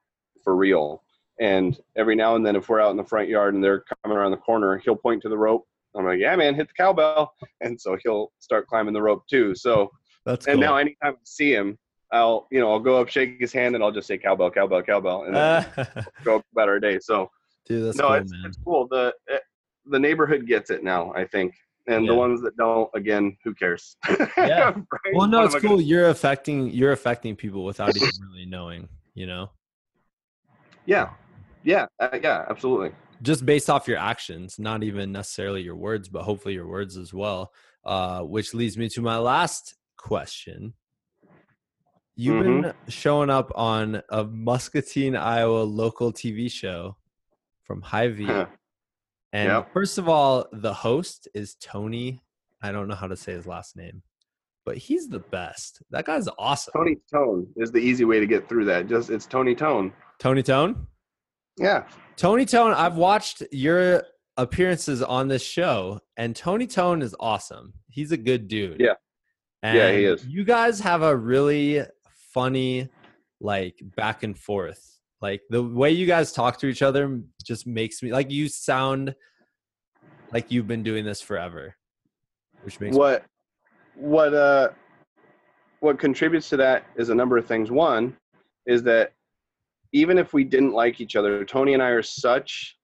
for real. And every now and then, if we're out in the front yard and they're coming around the corner, he'll point to the rope. I'm like, "Yeah, man, hit the cowbell." and so he'll start climbing the rope too. So That's and cool. now anytime I see him, I'll you know I'll go up, shake his hand, and I'll just say cowbell, cowbell, cowbell, and then go about our day. So Dude, that's no, cool, it's, man. it's cool. The eh, the neighborhood gets it now. I think and Yeah. the ones that don't, again, who cares? Yeah. Right? Well, no, it's I gonna- cool. You're affecting you're affecting people without even really knowing. You know, Yeah, yeah, uh, yeah, absolutely. Just based off your actions, not even necessarily your words, but hopefully your words as well. Uh, which leads me to my last question. You've been showing up on a Muscatine, Iowa local TV show from Hy-Vee. Huh. And Yep. first of all, the host is Tony. I don't know how to say his last name, but he's the best. That guy's awesome. Tony Tone is the easy way to get through that. Just it's Tony Tone. Tony Tone? Yeah, Tony Tone, I've watched your appearances on this show, and Tony Tone is awesome. He's a good dude. Yeah. And Yeah, he is. You guys have a really funny, like, back and forth. Like, the way you guys talk to each other just makes me, like, you sound like you've been doing this forever, which makes what what uh what contributes to that is a number of things one is that even if we didn't like each other tony and i are such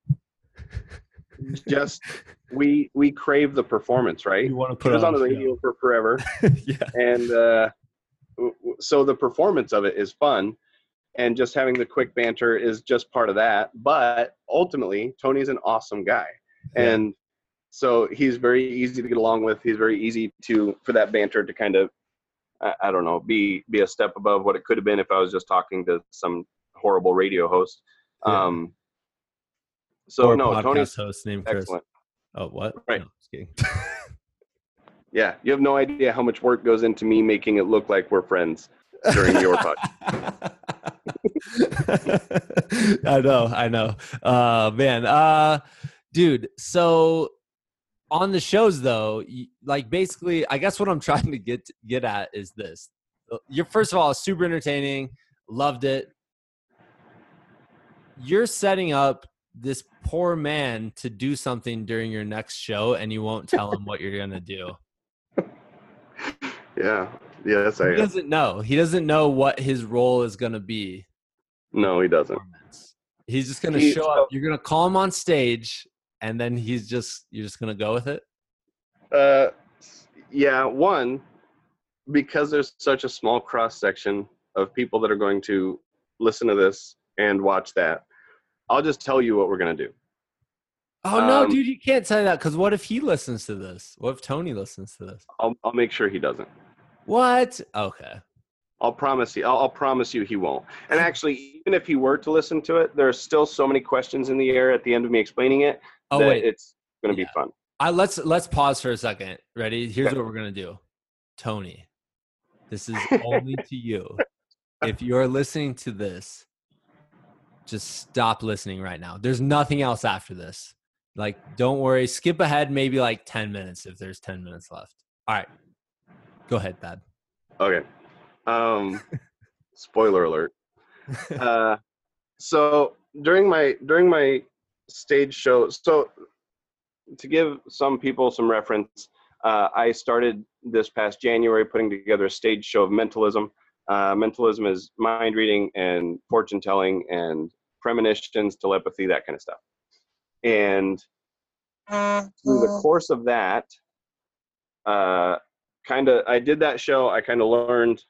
just we we crave the performance right you want to put was on on the show. radio for forever yeah. and uh w- w- so the performance of it is fun and just having the quick banter is just part of that but ultimately tony's an awesome guy Yeah. and so he's very easy to get along with he's very easy to for that banter to kind of I, I don't know be be a step above what it could have been if i was just talking to some horrible radio host Yeah. um so Or no tony's host named Chris. excellent Oh, what? Right. No, yeah you have no idea how much work goes into me making it look like we're friends during your podcast I know, I know. Uh man, uh dude, so on the shows though, like basically I guess what I'm trying to get get at is this. Uh, You're first of all super entertaining, loved it. You're setting up this poor man to do something during your next show and you won't tell him what you're going to do. yeah yes i He am. doesn't know. He doesn't know what his role is going to be. no he doesn't. He's just gonna He- show up. You're gonna call him on stage, and then he's just you're just gonna go with it. Uh, yeah, one because there's such a small cross section of people that are going to listen to this and watch that. I'll just tell you what we're gonna do. Oh no, Um, dude, you can't say that because what if he listens to this? What if Tony listens to this? I'll I'll make sure he doesn't. What? Okay. I'll promise you. I'll, I'll promise you he won't. And actually, even if he were to listen to it, there are still so many questions in the air at the end of me explaining it Oh that wait, it's gonna Yeah. be fun. I let's let's pause for a second. Ready? Here's Okay. what we're gonna do. Tony, this is only to you. If you're listening to this, just stop listening right now. There's nothing else after this. Like, don't worry. Skip ahead maybe like 10 minutes if there's 10 minutes left. All right. Go ahead, Thad. Okay. Um, spoiler alert. uh, so during my during my stage show, so to give some people some reference, uh, I started this past January putting together a stage show of mentalism. Uh, mentalism is mind reading and fortune telling and premonitions, telepathy, that kind of stuff. And through the course of that, uh, kind of, I did that show. I kind of learned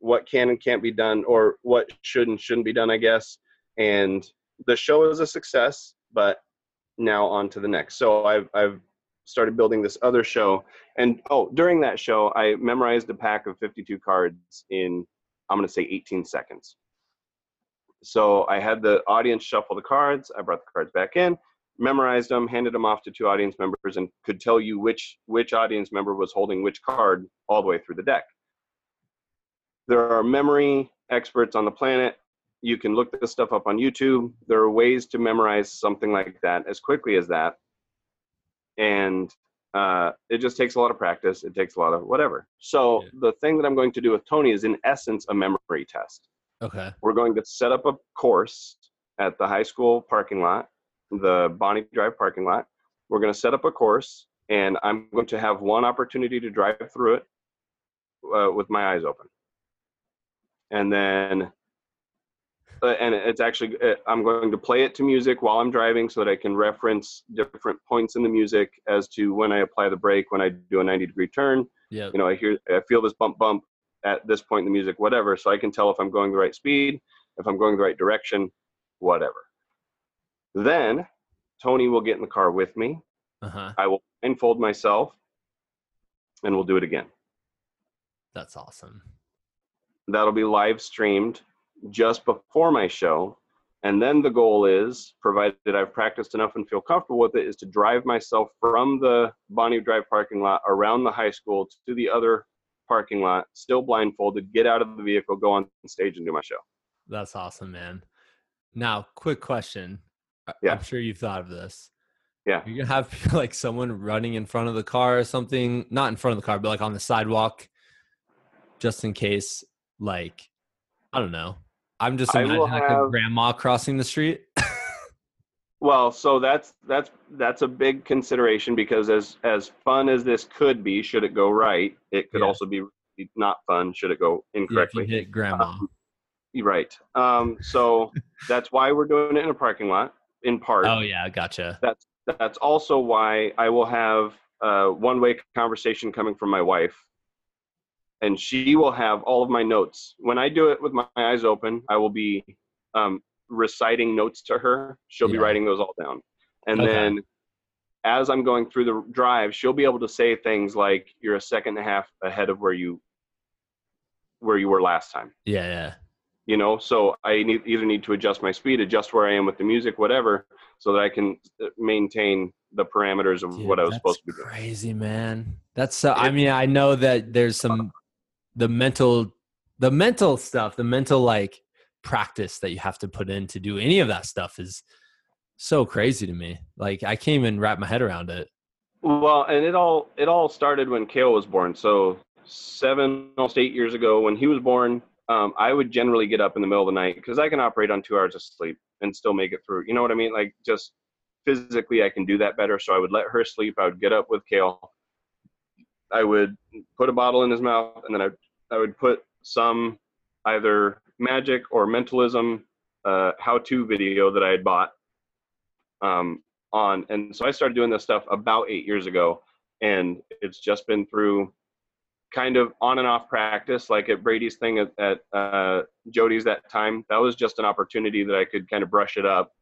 what can and can't be done, or what should and shouldn't be done, I guess. And the show is a success, but now on to the next. So I've I've started building this other show, and oh, during that show, I memorized a pack of 52 cards in I'm going to say 18 seconds. So I had the audience shuffle the cards. I brought the cards back in, memorized them, handed them off to two audience members, and could tell you which which audience member was holding which card all the way through the deck. There are memory experts on the planet. You can look this stuff up on YouTube. There are ways to memorize something like that as quickly as that, and uh, it just takes a lot of practice. It takes a lot of whatever. So Yeah. the thing that I'm going to do with Tony is, in essence, a memory test Okay. we're going to set up a course at the high school parking lot, the Bonnie Drive parking lot. We're going to set up a course, and I'm going to have one opportunity to drive through it uh, with my eyes open. And then uh, and it's actually uh, I'm going to play it to music while I'm driving so that I can reference different points in the music as to when I apply the brake, when I do a 90 degree turn. Yeah. You know, I hear I feel this bump bump at this point in the music, whatever, so I can tell if I'm going the right speed, if I'm going the right direction, whatever. Then Tony will get in the car with me. Uh huh. I will blindfold myself, and we'll do it again. That's awesome. that'll be live streamed just before my show and then the goal is provided i've practiced enough and feel comfortable with it is to drive myself from the bonnie drive parking lot around the high school to the other parking lot still blindfolded get out of the vehicle go on stage and do my show That's awesome, man. Now, quick question. Yeah. I'm sure you've thought of this. Yeah. You're gonna have like someone running in front of the car or something, not in front of the car, but like on the sidewalk, just in case. Like, I don't know. I'm just imagining like a grandma crossing the street. well so that's that's that's a big consideration because as as fun as this could be should it go right it could Yeah. also be not fun should it go Yeah, incorrectly hit grandma. Um, right um so that's why we're doing it in a parking lot in part oh yeah, gotcha. that's that's also why I will have a one-way conversation coming from my wife, and she will have all of my notes. When I do it with my eyes open, I will be um, reciting notes to her. She'll be writing those all down, and Okay. then as I'm going through the drive, she'll be able to say things like, "You're a second and a half ahead of where you where you were last time." Yeah, yeah. you know so i need, either need to adjust my speed adjust where i am with the music whatever so that i can uh, maintain the parameters of Dude, what i was supposed to be doing Crazy man. That's so. I mean, I know that there's some the mental, the mental stuff, the mental like practice that you have to put in to do any of that stuff is so crazy to me. Like I can't even wrap my head around it. well and it all it all started when kale was born. So seven almost eight years ago when he was born um, i would generally get up in the middle of the night because i can operate on two hours of sleep and still make it through. You know what i mean? Like just physically i can do that better. So i would let her sleep. I would get up with kale. I would put a bottle in his mouth and then i, I would put some either magic or mentalism uh, how-to video that i had bought um, on and so i started doing this stuff about eight years ago and it's just been through kind of on and off practice like at brady's thing at, at uh, jody's that time. That was just an opportunity that i could kind of brush it up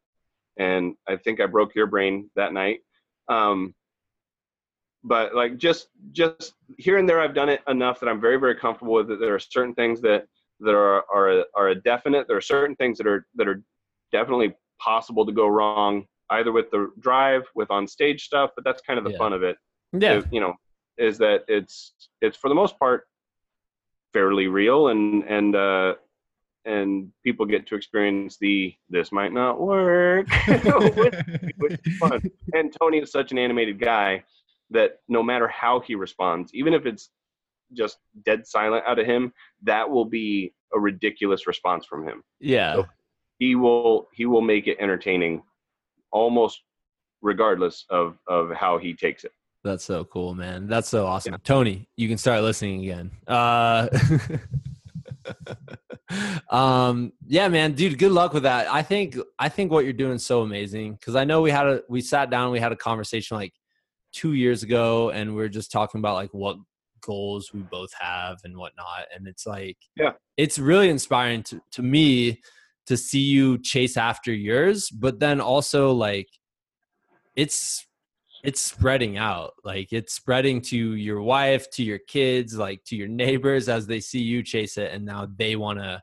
and i think i broke your brain that night. Um, but like just just here and there i've done it enough that i'm very very comfortable with it there are certain things that that are are a, are a definite there are certain things that are that are definitely possible to go wrong either with the drive with on stage stuff but that's kind of the Yeah. fun of it Yeah. is, you know is that it's it's for the most part fairly real and and uh and people get to experience the this might not work which, which is fun and tony is such an animated guy that no matter how he responds even if it's just dead silent out of him that will be a ridiculous response from him Yeah. he will he will make it entertaining almost regardless of of how he takes it That's so cool, man. That's so awesome. Tony, you can start listening again. Uh um yeah, man, dude, good luck with that. I think I think what you're doing is so amazing cuz I know we had a we sat down, we had a conversation like 2 years ago and we are just talking about like what goals we both have and whatnot and it's like Yeah. it's really inspiring to to me to see you chase after yours, but then also like it's it's spreading out like it's spreading to your wife to your kids like to your neighbors as they see you chase it and now they want to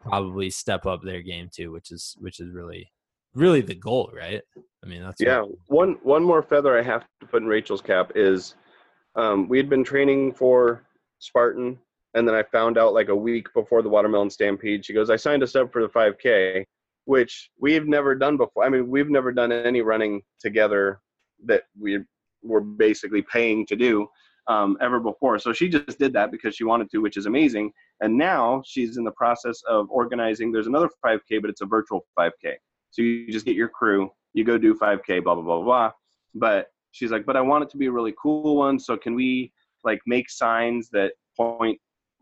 probably step up their game too which is which is really really the goal right? I mean that's yeah one one more feather i have to put in rachel's cap is um, we had been training for spartan and then i found out like a week before the watermelon stampede she goes i signed us up for the 5k which we've never done before i mean we've never done any running together that we were basically paying to do um, ever before. So she just did that because she wanted to which is amazing. And now she's in the process of organizing there's another 5k but it's a virtual 5k so you just get your crew you go do 5k blah blah blah blah but she's like but i want it to be a really cool one so can we like make signs that point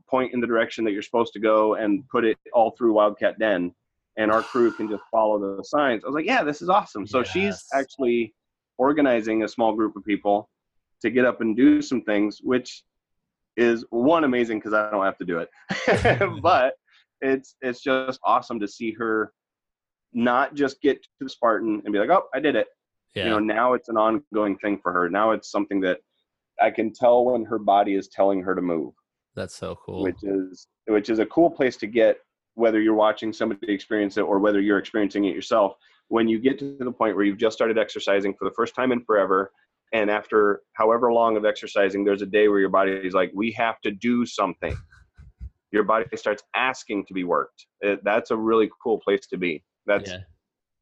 point in the direction that you're supposed to go and put it all through wildcat den and our crew can just follow the signs. I was like, yeah, this is awesome. So she's actually organizing a small group of people to get up and do some things, which is one amazing because I don't have to do it. but it's it's just awesome to see her not just get to the Spartan and be like, oh, I did it. Yeah. You know, now it's an ongoing thing for her. Now it's something that I can tell when her body is telling her to move That's so cool. which is which is a cool place to get whether you're watching somebody experience it or whether you're experiencing it yourself when you get to the point where you've just started exercising for the first time in forever and after however long of exercising there's a day where your body is like we have to do something your body starts asking to be worked It- that's a really cool place to be that's yeah.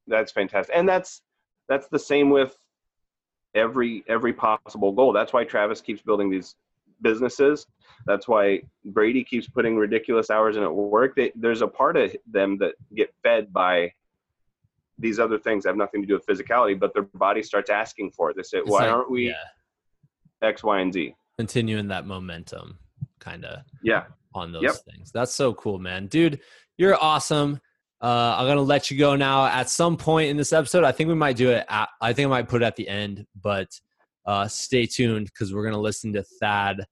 that's fantastic and that's that's the same with every every possible goal that's why travis keeps building these businesses that's why brady keeps putting ridiculous hours in at work they, there's a part of them that get fed by these other things that have nothing to do with physicality but their body starts asking for it they say It's why like- aren't we yeah, x y and z continuing that momentum kind of yeah on those Yep. things. That's so cool, man. Dude, you're awesome. Uh, I'm gonna let you go now. At some point in this episode, I think we might do it. At, I think I might put it at the end, but uh, stay tuned because we're gonna listen to Thad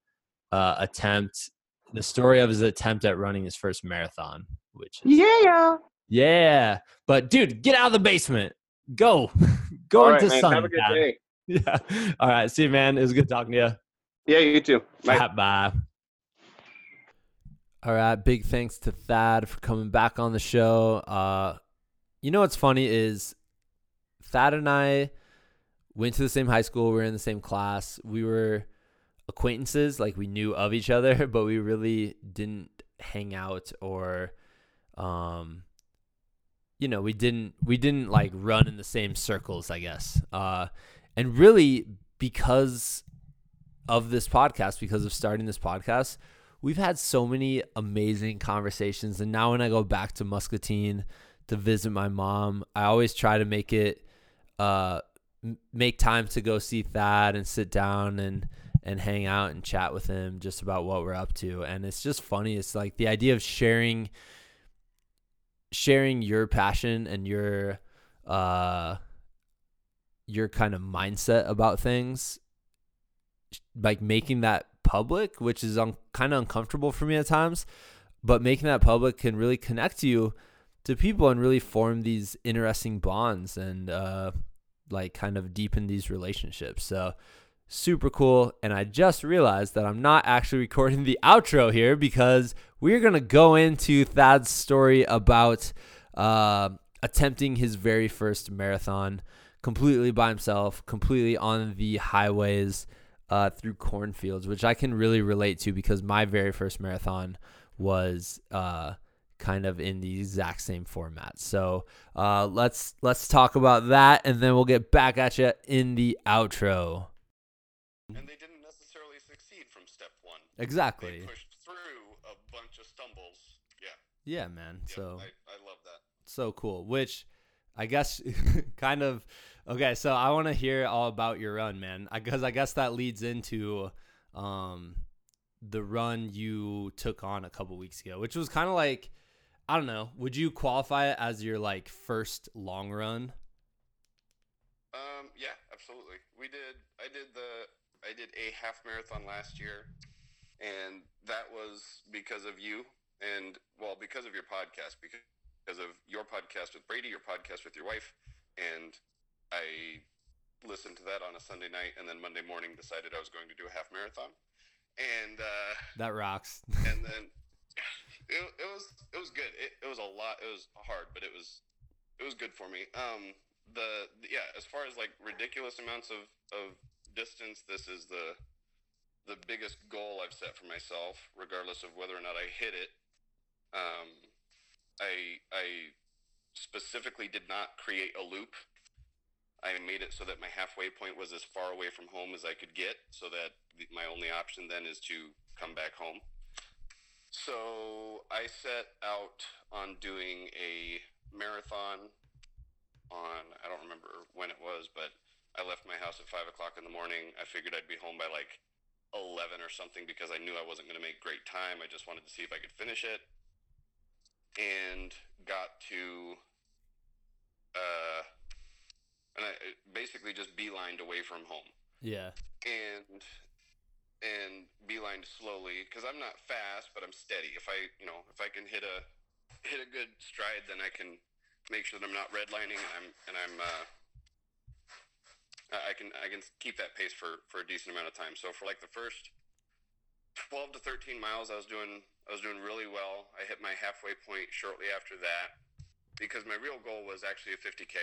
uh, attempt the story of his attempt at running his first marathon. Which is, yeah yeah, but dude, get out of the basement. Go, go all right into man sun. have a good Thad. day Yeah. All right. See you, man. It was good talking to you. yeah you too Bye. Bye. All right. Big thanks to Thad for coming back on the show. Uh, you know what's funny is Thad and I went to the same high school. We were in the same class. We were acquaintances, like we knew of each other, but we really didn't hang out or, um, you know, we didn't we didn't like run in the same circles, I guess. Uh, and really because of this podcast, because of starting this podcast, we've had so many amazing conversations. And now when I go back to Muscatine to visit my mom, I always try to make it uh make time to go see Thad and sit down and and hang out and chat with him just about what we're up to. And it's just funny. It's like the idea of sharing sharing your passion and your uh your kind of mindset about things like making that public which is un- kind of uncomfortable for me at times but making that public can really connect you to people and really form these interesting bonds and uh like kind of deepen these relationships. So super cool and i just realized that i'm not actually recording the outro here because we're going to go into thad's story about uh, attempting his very first marathon completely by himself completely on the highways uh, through cornfields, which I can really relate to because my very first marathon was uh, kind of in the exact same format. So uh, let's let's talk about that, and then we'll get back at you in the outro. and they didn't necessarily succeed from step one. Exactly. They pushed through a bunch of stumbles. Yeah, Yeah, man. yeah So I, I love that. so cool. Which I guess kind of okay. So I want to hear all about your run, man, because I guess that leads into um the run you took on a couple weeks ago, which was kind of like I don't know. Would you qualify it as your like first long run? Um, yeah, absolutely. We did. I did the. I did a half marathon last year, and that was because of you, and well, because of your podcast, because of your podcast with Brady, your podcast with your wife, and I listened to that on a Sunday night, and then Monday morning decided I was going to do a half marathon, and uh, That rocks. and then it, it was it was good. It, it was a lot. It was hard, but it was it was good for me. Um, the yeah, as far as like ridiculous amounts of of distance, this is the the biggest goal I've set for myself, regardless of whether or not I hit it. Um, I I specifically did not create a loop. I made it so that my halfway point was as far away from home as I could get, so that my only option then is to come back home. So I set out on doing a marathon on I don't remember when it was, but I left my house at five o'clock in the morning. I figured I'd be home by like eleven or something because I knew I wasn't going to make great time. I just wanted to see if I could finish it, and got to, uh, and I basically just beelined away from home Yeah. and and beelined slowly because I'm not fast, but I'm steady. If I you know if I can hit a hit a good stride, then I can make sure that I'm not redlining. And I'm and I'm uh, I can I can keep that pace for for a decent amount of time. So for like the first 12 to 13 miles, I was doing I was doing really well. I hit my halfway point shortly after that because my real goal was actually a 50k,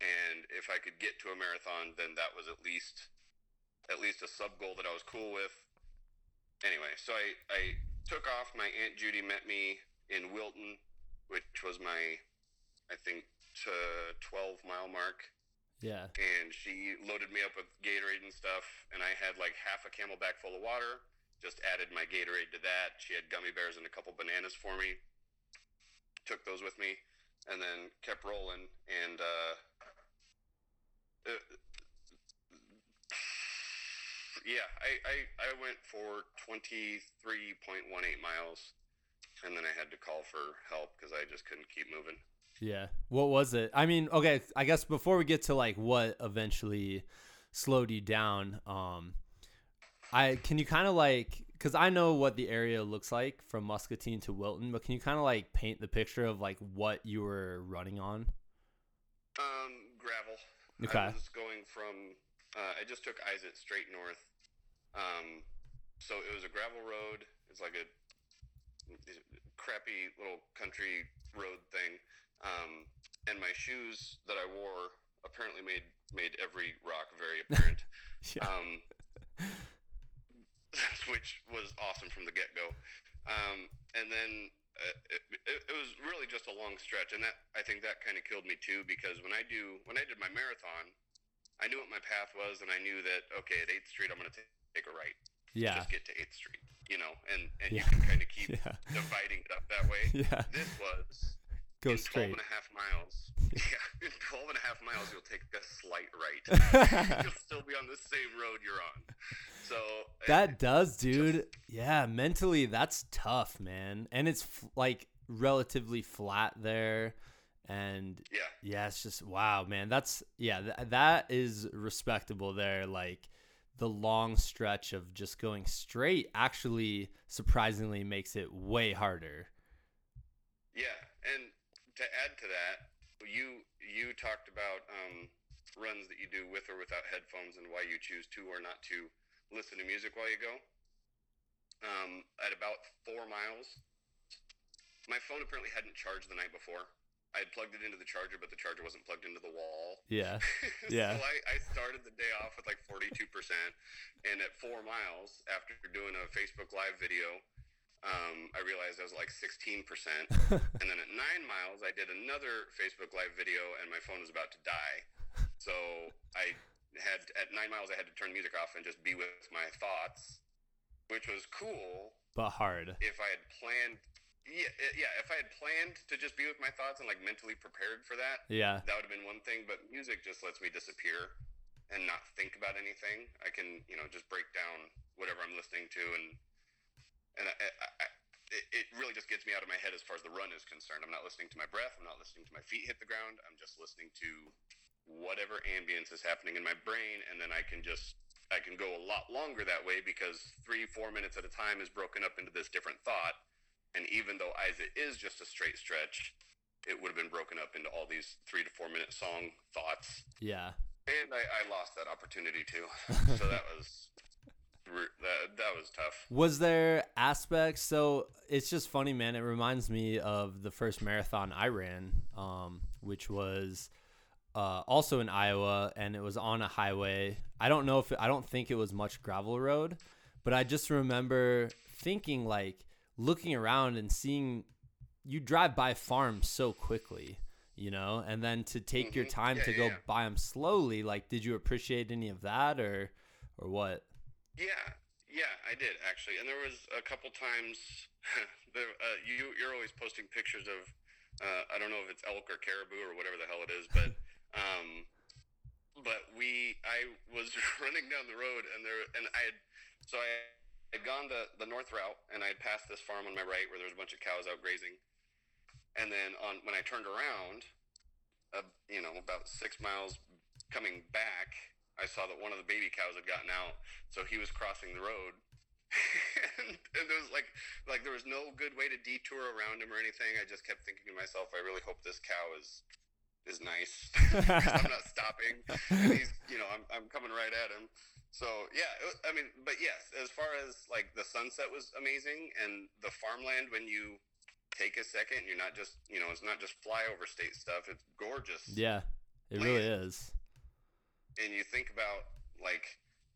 and if I could get to a marathon, then that was at least at least a sub goal that I was cool with. Anyway, so I I took off. My aunt Judy met me in Wilton, which was my I think to 12 mile mark Yeah. and she loaded me up with Gatorade and stuff, and I had like half a CamelBak full of water. Just added my Gatorade to that. She had gummy bears and a couple bananas for me. Took those with me, and then kept rolling. And uh, yeah, I, I I went for twenty three point one eight miles, and then I had to call for help because I just couldn't keep moving. Yeah. What was it? I mean, okay, I guess before we get to like what eventually slowed you down, um I can you kind of like cuz I know what the area looks like from Muscatine to Wilton, but can you kind of like paint the picture of like what you were running on? Okay. I was going from. Uh, I just took Isaac straight north. Um, so it was a gravel road. It's like a crappy little country road thing. Um, and my shoes that I wore apparently made made every rock very apparent. Yeah. um, which was awesome from the get go. Um, and then Uh, it, it, it was really just a long stretch, and that I think that kind of killed me too because when I do when I did my marathon, I knew what my path was, and I knew that okay at Eighth Street I'm going to take a right, Yeah. just get to Eighth Street, you know, and and Yeah. you can kind of keep Yeah. dividing it up that way. Yeah. This was Go in 12 straight. and a half miles. yeah, in 12 and a half miles, you'll take a slight right. you'll still be on the same road you're on. So That does, dude. Yeah, mentally that's tough, man. And it's f- like relatively flat there and yeah, yeah, it's just wow, man. That's yeah, th- that is respectable there like the long stretch of just going straight actually surprisingly makes it way harder. yeah, and to add to that, you you talked about um, runs that you do with or without headphones and why you choose to or not to listen to music while you go. Um, at about four miles, my phone apparently hadn't charged the night before. I had plugged it into the charger, but the charger wasn't plugged into the wall. Yeah. Yeah. so I, I started the day off with like 42%. and at four miles, after doing a Facebook Live video, um, I realized I was like 16%. and then at nine miles, I did another Facebook Live video, and my phone was about to die. So I had, at nine miles, I had to turn music off and just be with my thoughts, which was cool but hard. if I had planned. Yeah, eh, yeah. If I had planned to just be with my thoughts and like mentally prepared for that, Yeah. that would have been one thing. But music just lets me disappear and not think about anything. I can, you know, just break down whatever I'm listening to, and and I, I, it really just gets me out of my head as far as the run is concerned. I'm not listening to my breath. I'm not listening to my feet hit the ground. I'm just listening to whatever ambience is happening in my brain, and then I can just I can go a lot longer that way because three, four minutes at a time is broken up into this different thought. And even though Isaac is just a straight stretch, it would have been broken up into all these three to four minute song thoughts. Yeah. And I, I lost that opportunity too. so that was that, that was tough. Was there aspects? So it's just funny, man. It reminds me of the first marathon I ran, um, which was uh, also in Iowa, and it was on a highway. I don't know if it, I don't think it was much gravel road, but I just remember thinking like looking around and seeing you drive by farms so quickly, you know, and then to take your Mhm. time Yeah, to yeah, go yeah. by them slowly. Like, did you appreciate any of that, or or what? Yeah, yeah, I did actually, and there was a couple times. there, uh, you you're always posting pictures of. Uh, I don't know if it's elk or caribou or whatever the hell it is, but um, but we I was running down the road and there and I had so I had gone the the north route and I had passed this farm on my right where there was a bunch of cows out grazing, And then on when I turned around, uh, you know, about six miles coming back, I saw that one of the baby cows had gotten out, so he was crossing the road. and, and there was like, like there was no good way to detour around him or anything. I just kept thinking to myself, I really hope this cow is is nice. I'm not stopping. And he's, you know, I'm, I'm coming right at him. So yeah, it, I mean, but yes, as far as like the sunset was amazing, and the farmland when you take a second, you're not just, you know, it's not just flyover state stuff. It's gorgeous Yeah, it really is. and you think about like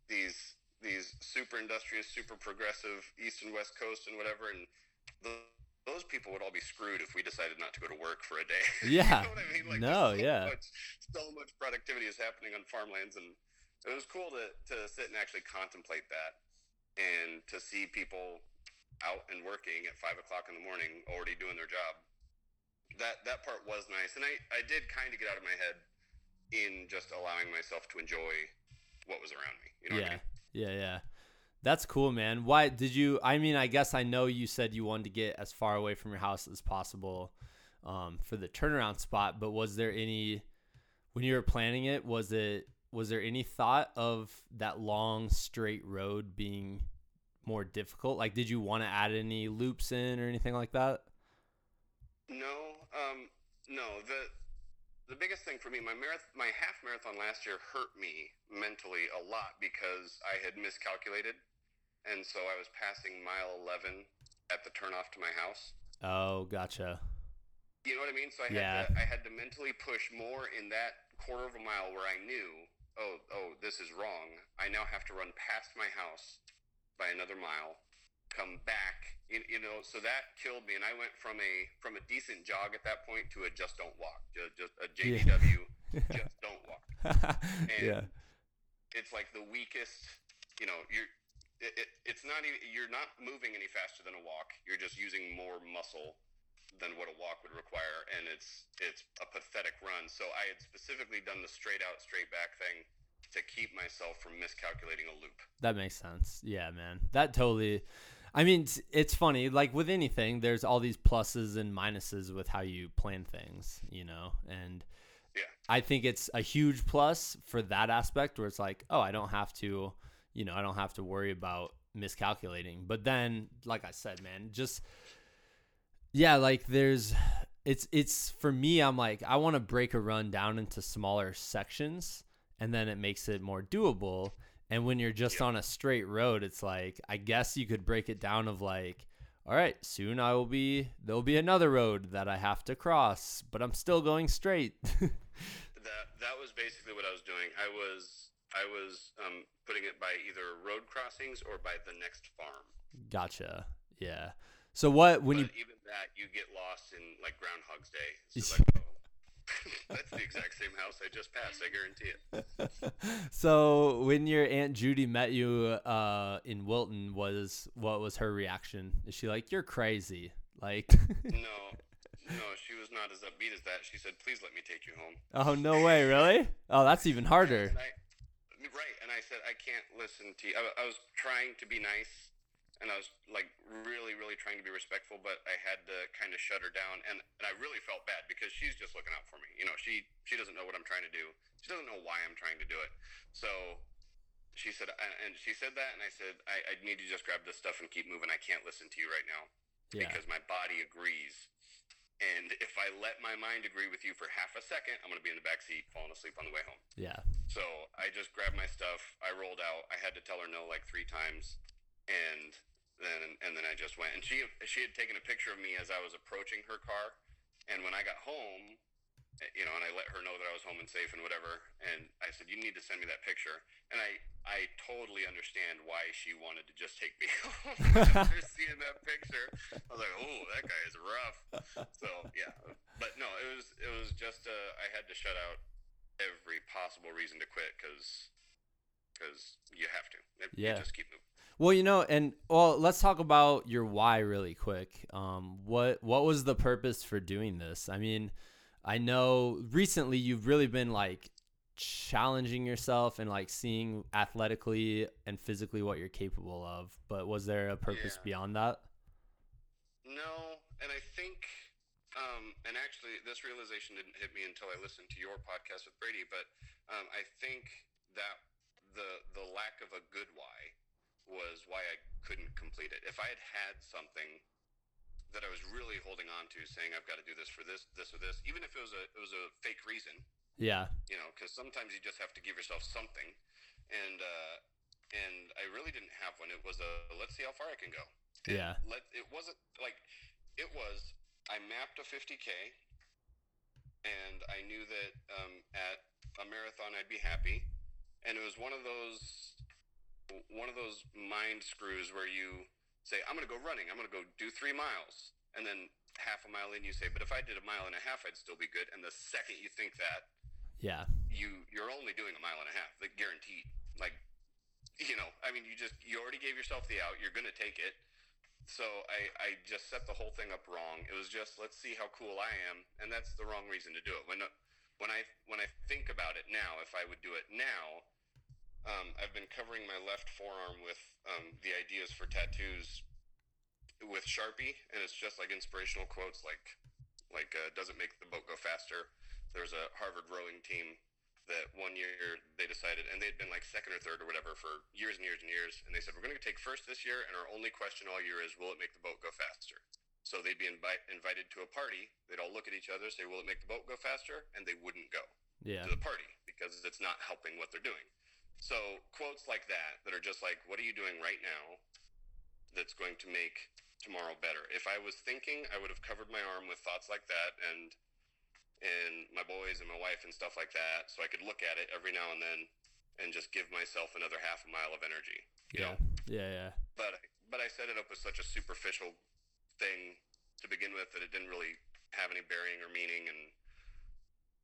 these these super industrious, super progressive East and West Coast and whatever, and the, those people would all be screwed if we decided not to go to work for a day. Yeah. you know what I mean? Like, No, so yeah. Much, so much productivity is happening on farmlands, and it was cool to to sit and actually contemplate that, and to see people out and working at five o'clock in the morning, already doing their job. That that part was nice, and I I did kind of get out of my head in just allowing myself to enjoy what was around me. You know what I yeah, mean? yeah, yeah. That's cool, man. Why did you? I mean, I guess I know you said you wanted to get as far away from your house as possible um, for the turnaround spot. But was there any when you were planning it? Was it was there any thought of that long straight road being more difficult? Like, did you want to add any loops in or anything like that? No, um, no. The the biggest thing for me, my marath- my half marathon last year hurt me mentally a lot because I had miscalculated, and so I was passing mile eleven at the turnoff to my house. Oh, gotcha. You know what I mean? So I had Yeah. to, I had to mentally push more in that quarter of a mile where I knew, oh, oh, this is wrong. I now have to run past my house by another mile, come back. You, you know, so that killed me, and I went from a from a decent jog at that point to a just don't walk, just, just a JDW, just don't walk. yeah, It's like the weakest. You know, you're. It, it, it's not even. You're not moving any faster than a walk. You're just using more muscle than what a walk would require, and it's it's a pathetic run. So I had specifically done the straight out, straight back thing to keep myself from miscalculating a loop. That makes sense. Yeah, man. That totally. I mean, it's, it's funny. Like with anything, there's all these pluses and minuses with how you plan things, you know? And Yeah. I think it's a huge plus for that aspect where it's like, oh, I don't have to, you know, I don't have to worry about miscalculating. But then, like I said, man, just, yeah, like there's, it's, it's for me, I'm like, I want to break a run down into smaller sections and then it makes it more doable. And when you're just on a straight road, it's like I guess you could break it down of like, all right, soon I will be there'll be another road that I have to cross, but I'm still going straight. That that was basically what I was doing. I was I was um, putting it by either road crossings or by the next farm. gotcha. Yeah. So what when you but even that, you get lost in like Groundhog's Day. It's like, oh, that's the exact same house I just passed. I guarantee it. so when your aunt Judy met you uh in Wilton was what was her reaction? Is she like you're crazy? Like No, no, she was not as upbeat as that. She said, "Please let me take you home." Oh no way, really? Oh, that's even harder. Right, and I said, "I can't listen to you." I, I was trying to be nice, and I was like really, really trying to be respectful, but I had to kind of shut her down, and, and I really felt bad because she's just looking out for me. You know, she she doesn't know what I'm trying to do. She doesn't know why I'm trying to do it. So she said, and she said that, and I said, I, I need to just grab this stuff and keep moving. I can't listen to you right now Yeah. because my body agrees. And if I let my mind agree with you for half a second, I'm going to be in the back seat, falling asleep on the way home. Yeah. So I just grabbed my stuff. I rolled out. I had to tell her no like three times, and then and then I just went. And she she had taken a picture of me as I was approaching her car. And when I got home, you know, and I let her know that I was home and safe and whatever. And I said, "You need to send me that picture." And I I totally understand why she wanted to just take me home after seeing that picture. I was like, "Oh, that guy is rough." So yeah, but no, it was it was just uh, I had to shut out every possible reason to quit because because you have to. You Yeah. just keep moving. Well, you know, and well, let's talk about your why really quick. Um, what what was the purpose for doing this? I mean, I know recently you've really been like challenging yourself and like seeing athletically and physically what you're capable of. But was there a purpose Yeah. beyond that? No, and I think um, and actually, this realization didn't hit me until I listened to your podcast with Brady. But um, I think that the the lack of a good why was why I couldn't complete it. If I had had something that I was really holding on to, saying I've got to do this for this, this, or this, even if it was a it was a fake reason, Yeah. you know, because sometimes you just have to give yourself something, and uh, and I really didn't have one. It was a let's see how far I can go. And Yeah. Let it wasn't like it was. I mapped a 50k, and I knew that um, at a marathon I'd be happy, and it was one of those one of those mind screws where you say I'm going to go running. I'm going to go do three miles, and then half a mile in you say, but if I did a mile and a half, I'd still be good. And the second you think that, Yeah. you you're only doing a mile and a half, like guaranteed. Like, you know, I mean, you just you already gave yourself the out. You're gonna take it. So I I just set the whole thing up wrong. It was just let's see how cool I am, and that's the wrong reason to do it. When when I when I think about it now, if I would do it now, um, I've been covering my left forearm with um, the ideas for tattoos with Sharpie, and it's just like inspirational quotes like like uh, doesn't make the boat go faster. There's a Harvard rowing team that one year they decided, and they'd been like second or third or whatever for years and years and years, and they said we're going to take first this year, and our only question all year is will it make the boat go faster? So they'd be invi- invited to a party. They'd all look at each other, say, "Will it make the boat go faster?" And they wouldn't go Yeah. to the party because it's not helping what they're doing. So quotes like that that are just like, "What are you doing right now?" That's going to make tomorrow better. If I was thinking, I would have covered my arm with thoughts like that and and my boys and my wife and stuff like that, so I could look at it every now and then and just give myself another half a mile of energy. You Yeah. know? Yeah. Yeah. But but I set it up with such a superficial thing to begin with that it didn't really have any bearing or meaning, and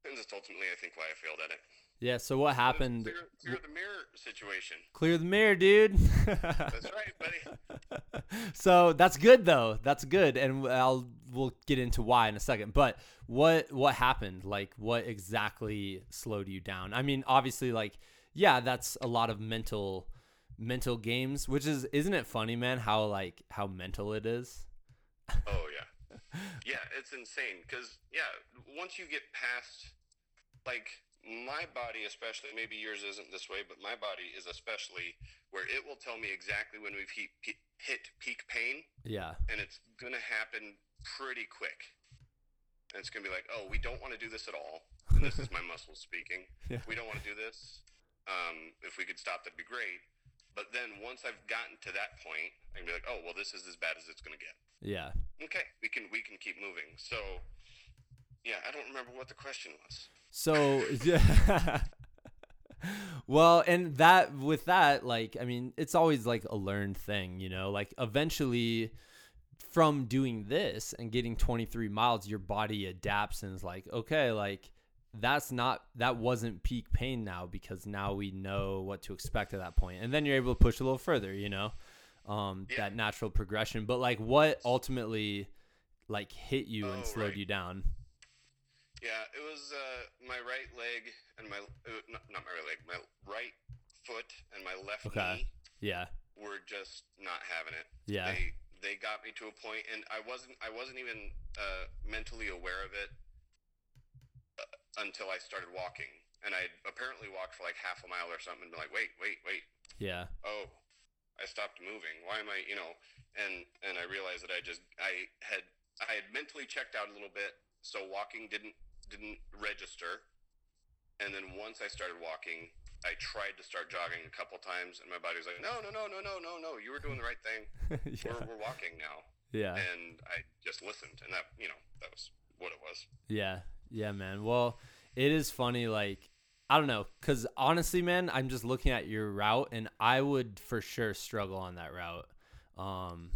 and just ultimately I think why I failed at it. Yeah. So what happened? Clear, clear the mirror situation. Clear the mirror, dude. That's right, buddy. so that's good though. That's good, and I'll we'll get into why in a second. But what what happened? Like, what exactly slowed you down? I mean, obviously, like, yeah, that's a lot of mental mental games. Which is, isn't it funny, man? How like how mental it is. Oh yeah, yeah, it's insane because yeah, once you get past like my body, especially maybe yours isn't this way, but my body is especially where it will tell me exactly when we've hit, hit, peak pain, Yeah. and it's gonna happen pretty quick. And it's gonna be like, oh, we don't want to do this at all. And this is my muscles speaking. Yeah. We don't want to do this. Um, if we could stop, that'd be great. But then once I've gotten to that point, I can be like, oh, well, this is as bad as it's gonna get Yeah. okay we can we can keep moving so yeah i don't remember what the question was So yeah. well, and that with that, like, I mean, it's always like a learned thing, you know. Like, eventually, from doing this and getting 23 miles, your body adapts and is like, okay, like that's not that wasn't peak pain now because now we know what to expect at that point, and then you're able to push a little further, you know, um, Yeah. that natural progression. But like, what ultimately like hit you and Oh, slowed right. you down? Yeah it was uh, my right leg and my uh, not, not my right leg my right foot and my left Okay. knee Yeah. were just not having it Yeah. they they got me to a point and i wasn't i wasn't even uh, mentally aware of it uh, until i started walking and i apparently walked for like half a mile or something and been like wait wait wait Yeah. oh i stopped moving why am i you know and and i realized that i just i had i had mentally checked out a little bit so walking didn't didn't register and then once i started walking i tried to start jogging a couple times and my body was like no no no no no no no you were doing the right thing yeah. we're, we're walking now Yeah. and i just listened and that you know that was what it was Yeah. Yeah, man. Well, it is funny like I don't know cuz honestly, man, I'm just looking at your route and I would for sure struggle on that route. Um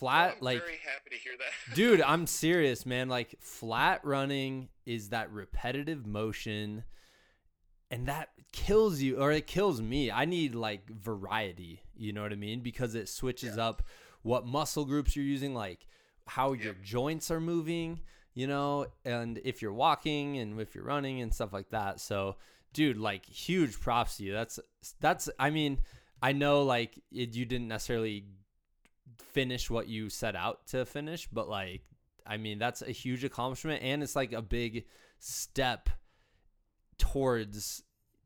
flat oh, i'm like very happy to hear that dude, I'm serious, man. Like flat running is that repetitive motion and that kills you or it kills me. I need like variety, you know what I mean? Because it switches up what muscle groups you're using, like how your joints are moving, you know, and if you're walking and if you're running and stuff like that. So, dude, like huge props to you. That's that's I mean, I know like it, you didn't necessarily finish what you set out to finish, but like I mean, that's a huge accomplishment and it's like a big step towards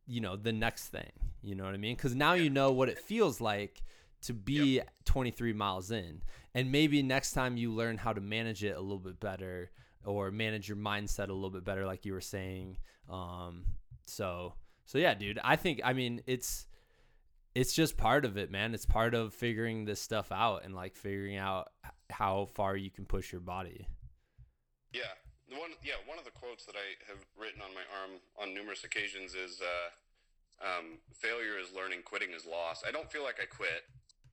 you know the next thing. You know what I mean? Cuz now you know what it feels like to be 23 miles in. And maybe next time you learn how to manage it a little bit better or manage your mindset a little bit better like you were saying. Um so so yeah, dude, I think I mean it's it's just part of it, man. It's part of figuring this stuff out and like figuring out how far you can push your body. Yeah. The one yeah, one of the quotes that I have written on my arm on numerous occasions is uh um, failure is learning, quitting is loss. I don't feel like I quit.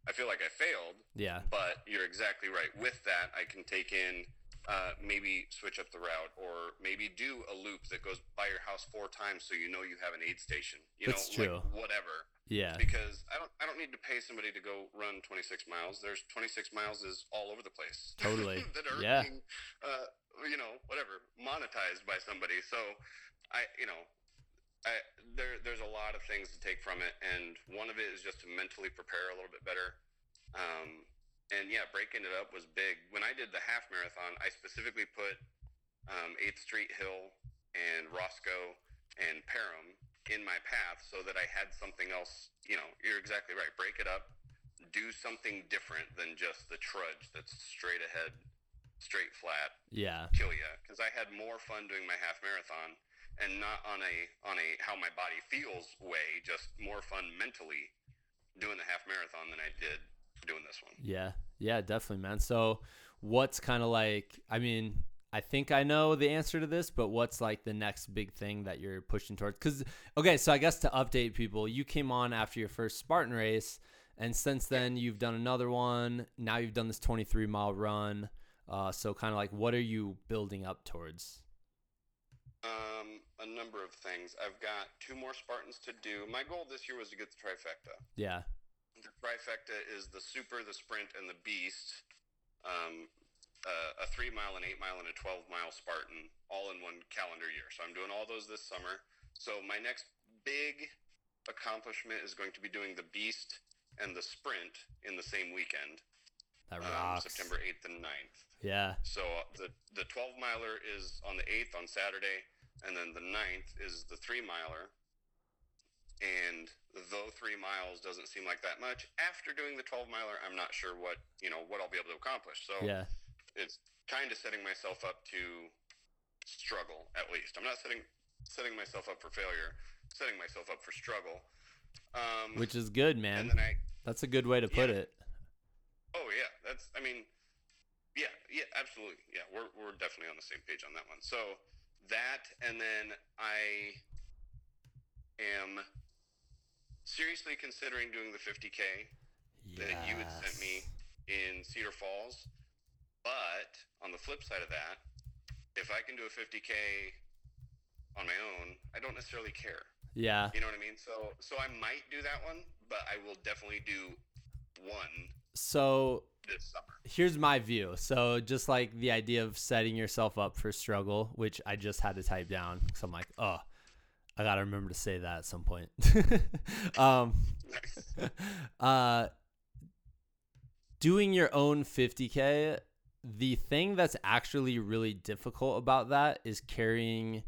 I feel like I failed. Yeah. But you're exactly right. With that, I can take in uh, maybe switch up the route or maybe do a loop that goes by your house four times so you know you have an aid station. You That's know, true. Like whatever. Yeah. Because I don't I don't need to pay somebody to go run 26 miles. There's 26 miles is all over the place. Totally. that are Yeah. being, uh, you know, whatever, monetized by somebody. So I, you know, I, there, there's a lot of things to take from it, and one of it is just to mentally prepare a little bit better. Um, and yeah, breaking it up was big. When I did the half marathon, I specifically put um, 8th Street Hill and Roscoe and Parham in my path so that I had something else. You know, you're exactly right. Break it up, do something different than just the trudge that's straight ahead, straight flat, Yeah. kill you. Because I had more fun doing my half marathon and not on a on a how my body feels way, just more fun mentally doing the half marathon than I did doing this one. Yeah. Yeah, definitely, man. So, what's kind of like, I mean, I think I know the answer to this, but what's like the next big thing that you're pushing towards? Because, okay, so I guess to update people, you came on after your first Spartan race, and since then you've done another one. Now you've done this 23 mile run. Uh, so, kind of like, what are you building up towards? Um, a number of things. I've got two more Spartans to do. My goal this year was to get the trifecta. Yeah. The trifecta is the super, the sprint, and the beast. Um, uh, a three mile, an eight mile, and a 12 mile Spartan all in one calendar year. So I'm doing all those this summer. So my next big accomplishment is going to be doing the beast and the sprint in the same weekend, That um. September 8th and 9th. Yeah. So uh, the the 12 miler is on the 8th on Saturday, and then the 9th is the three miler. And though three miles doesn't seem like that much, after doing the 12 miler, I'm not sure what you know what I'll be able to accomplish. So Yeah. it's kind of setting myself up to struggle at least. I'm not setting setting myself up for failure, setting myself up for struggle. Um, Which is good, and man. then I That's a good way to put Yeah. it. Oh yeah, that's. I mean, yeah, yeah, absolutely. Yeah, we're we're definitely on the same page on that one. So that, and then I am seriously considering doing the 50k that you had sent me in Cedar Falls. But on the flip side of that, if I can do a 50k on my own, I don't necessarily care. Yeah. You know what I mean? So so I might do that one, but I will definitely do one So this summer. here's my view. So just like the idea of setting yourself up for struggle, which I just had to type down because I'm like, oh, I gotta remember to say that at some point. um, uh, doing your own 50k. The thing that's actually really difficult about that is carrying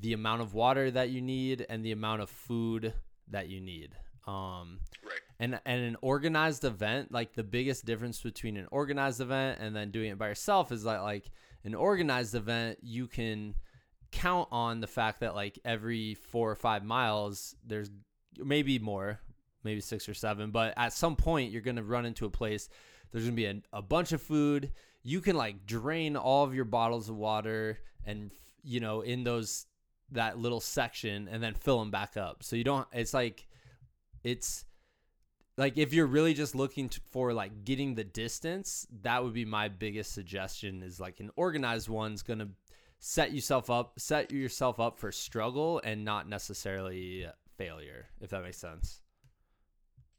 the amount of water that you need and the amount of food that you need. Um, Right. and and an organized event like the biggest difference between an organized event and then doing it by yourself is that like an organized event you can count on the fact that like every four or five miles there's maybe more maybe six or seven but at some point you're to run into a place there's to be a, a bunch of food. You can like drain all of your bottles of water and you know in those that little section and then fill them back up. So you don't it's like it's like if you're really just looking to, for like getting the distance that would be my biggest suggestion is like an organized one's gonna set yourself up set yourself up for struggle and not necessarily failure if that makes sense.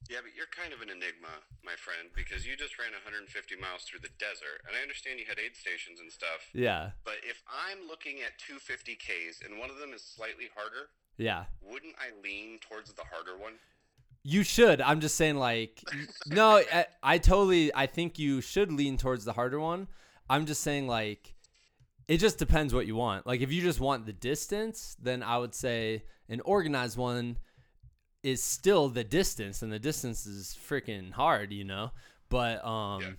Yeah, but you're kind of an enigma, my friend, because you just ran 150 miles through the desert, and I understand you had aid stations and stuff. yeah. But if I'm looking at 250Ks and one of them is slightly harder, yeah. wouldn't I lean towards the harder one? you should. I'm just saying like no I, I totally i think you should lean towards the harder one. I'm just saying like it just depends what you want. Like if you just want the distance, then I would say an organized one is still the distance and the distance is freaking hard, you know? But um Yeah.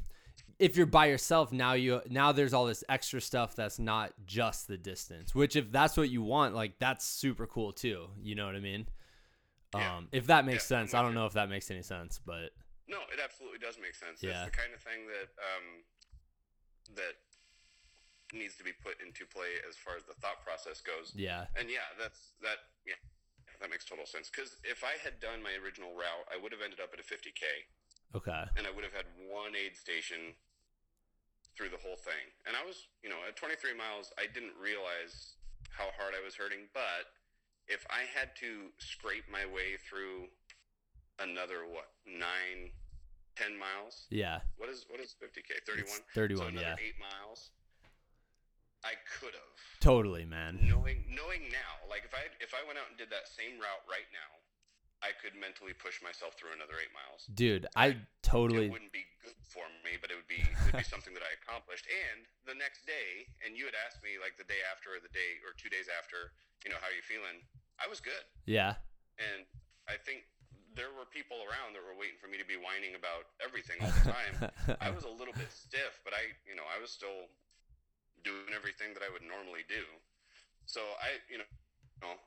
if you're by yourself now you now there's all this extra stuff that's not just the distance, which if that's what you want, like that's super cool too. You know what I mean? Yeah. Um if that makes Yeah, sense. I don't know if that makes any sense, but No, it absolutely does make sense. Yeah. It's the kind of thing that um, that needs to be put into play as far as the thought process goes. yeah. And yeah, that's that. Yeah, that makes total sense. Because if I had done my original route, I would have ended up at a 50k, Okay. and I would have had one aid station through the whole thing. And I was, you know, at 23 miles, I didn't realize how hard I was hurting. But if I had to scrape my way through another what nine, ten miles, Yeah. what is what is 50k? 31. It's 31, So another yeah. eight miles. I could have Totally, man. knowing knowing now. Like if I if I went out and did that same route right now, I could mentally push myself through another eight miles. Dude, I totally It wouldn't be good for me, but it would be it would be something that I accomplished. And the next day, and you had asked me like the day after or the day or two days after, you know, how are you feeling? I was good, Yeah. and I think there were people around that were waiting for me to be whining about everything all the time. I was a little bit stiff, but I, you know, I was still doing everything that I would normally do. So I, you know,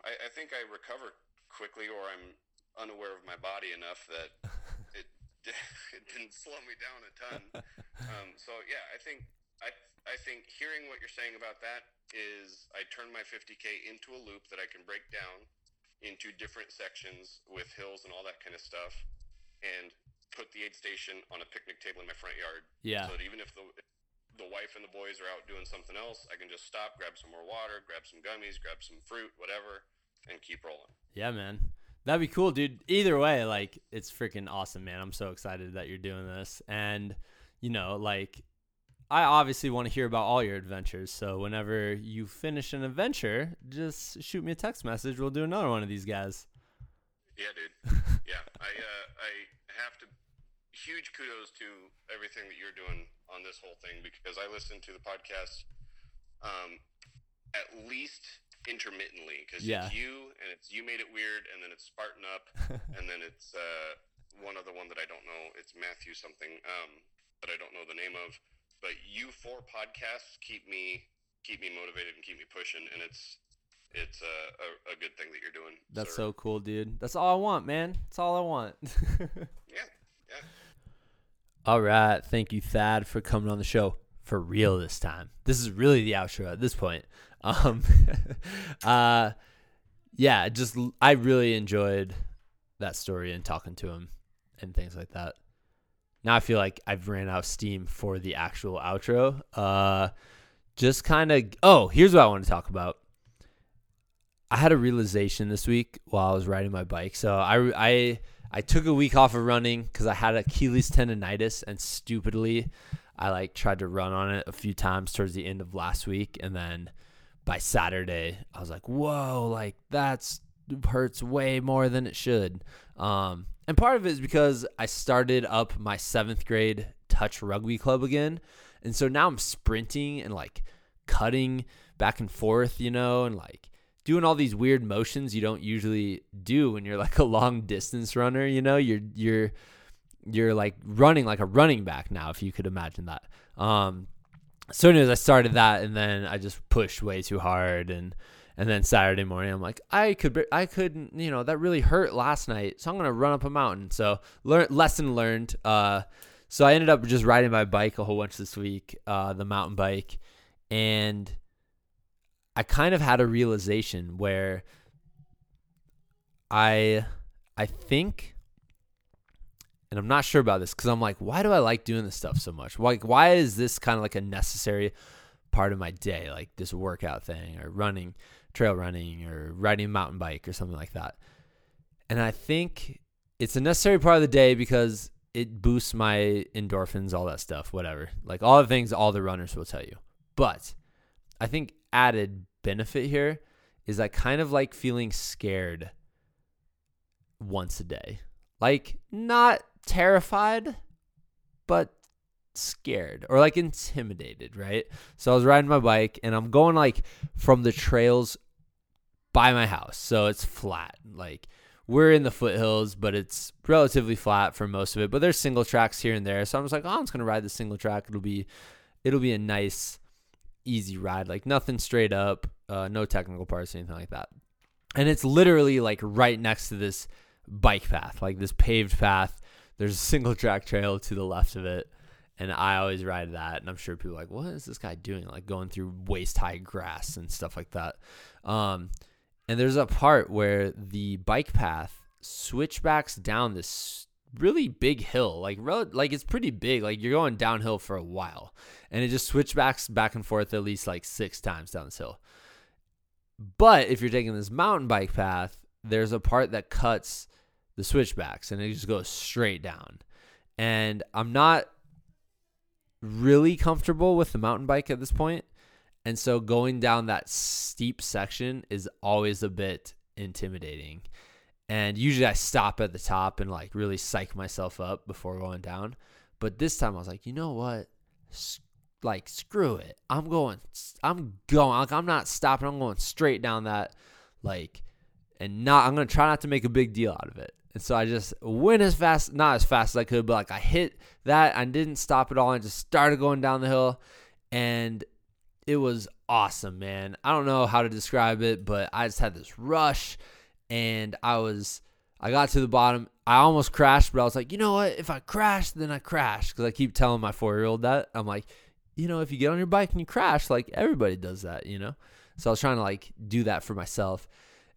I, I think I recover quickly, or I'm unaware of my body enough that it it didn't slow me down a ton. Um, so yeah, I think I I think hearing what you're saying about that is I turn my 50k into a loop that I can break down into different sections with hills and all that kind of stuff, and put the aid station on a picnic table in my front yard. Yeah. So that even if the the wife and the boys are out doing something else, I can just stop, grab some more water, grab some gummies, grab some fruit, whatever, and keep rolling. Yeah, man. That'd be cool, dude. Either way, like it's freaking awesome, man. I'm so excited that you're doing this. And you know, like I obviously want to hear about all your adventures. So whenever you finish an adventure, just shoot me a text message. We'll do another one of these guys. Yeah, dude. yeah, I uh, I have to. Huge kudos to everything that you're doing on this whole thing because I listen to the podcast, um, at least intermittently because Yeah. it's you and it's you made it weird and then it's Spartan up and then it's uh, one other one that I don't know. It's Matthew something um, that I don't know the name of. But you four podcasts keep me keep me motivated and keep me pushing, and it's it's a, a, a good thing that you're doing. That's sir. so cool, dude. That's all I want, man. That's all I want. yeah, yeah. All right. Thank you, Thad, for coming on the show for real this time. This is really the outro at this point. Um, uh, yeah, just I really enjoyed that story and talking to him and things like that. Now I feel like I've ran out of steam for the actual outro. Uh, just kind of. Oh, here's what I want to talk about. I had a realization this week while I was riding my bike. So I I I took a week off of running because I had Achilles tendonitis, and stupidly, I like tried to run on it a few times towards the end of last week, and then by Saturday, I was like, "Whoa, like that's hurts way more than it should." Um, and part of it is because I started up my seventh grade touch rugby club again, and so now I'm sprinting and like cutting back and forth, you know, and like doing all these weird motions you don't usually do when you're like a long distance runner, you know, you're you're you're like running like a running back now if you could imagine that. Um so anyways, I started that and then I just pushed way too hard and and then Saturday morning I'm like I could I couldn't, you know that really hurt last night so I'm gonna run up a mountain so learn lesson learned uh so I ended up just riding my bike a whole bunch this week uh the mountain bike and I kind of had a realization where I I think and I'm not sure about this cuz I'm like why do I like doing this stuff so much? Like why is this kind of like a necessary part of my day like this workout thing or running, trail running or riding a mountain bike or something like that. And I think it's a necessary part of the day because it boosts my endorphins, all that stuff, whatever. Like all the things all the runners will tell you. But I think added benefit here is I kind of like feeling scared once a day. Like not terrified, but scared or like intimidated, right? So I was riding my bike and I'm going like from the trails by my house. So it's flat. Like we're in the foothills, but it's relatively flat for most of it. But there's single tracks here and there. So I'm just like, oh, I'm just gonna ride the single track. It'll be it'll be a nice, easy ride. Like nothing straight up, uh, no technical parts, anything like that. And it's literally like right next to this bike path, like this paved path. There's a single track trail to the left of it. And I always ride that. And I'm sure people are like, what is this guy doing? Like going through waist high grass and stuff like that. Um, and there's a part where the bike path switchbacks down this really big hill, like rel- like it's pretty big. Like you're going downhill for a while, and it just switchbacks back and forth at least like six times down this hill. But if you're taking this mountain bike path, there's a part that cuts the switchbacks, and it just goes straight down. And I'm not really comfortable with the mountain bike at this point and so going down that steep section is always a bit intimidating. And usually I stop at the top and like really psych myself up before going down. But this time I was like, you know what? like screw it. I'm going I'm going like I'm not stopping. I'm going straight down that like and not I'm going to try not to make a big deal out of it. And so I just went as fast, not as fast as I could, but like I hit that. I didn't stop at all. I just started going down the hill and it was awesome, man. I don't know how to describe it, but I just had this rush and I was I got to the bottom. I almost crashed, but I was like, you know what? If I crash, then I crash. Because I keep telling my four year old that. I'm like, you know, if you get on your bike and you crash, like everybody does that, you know? So I was trying to like do that for myself.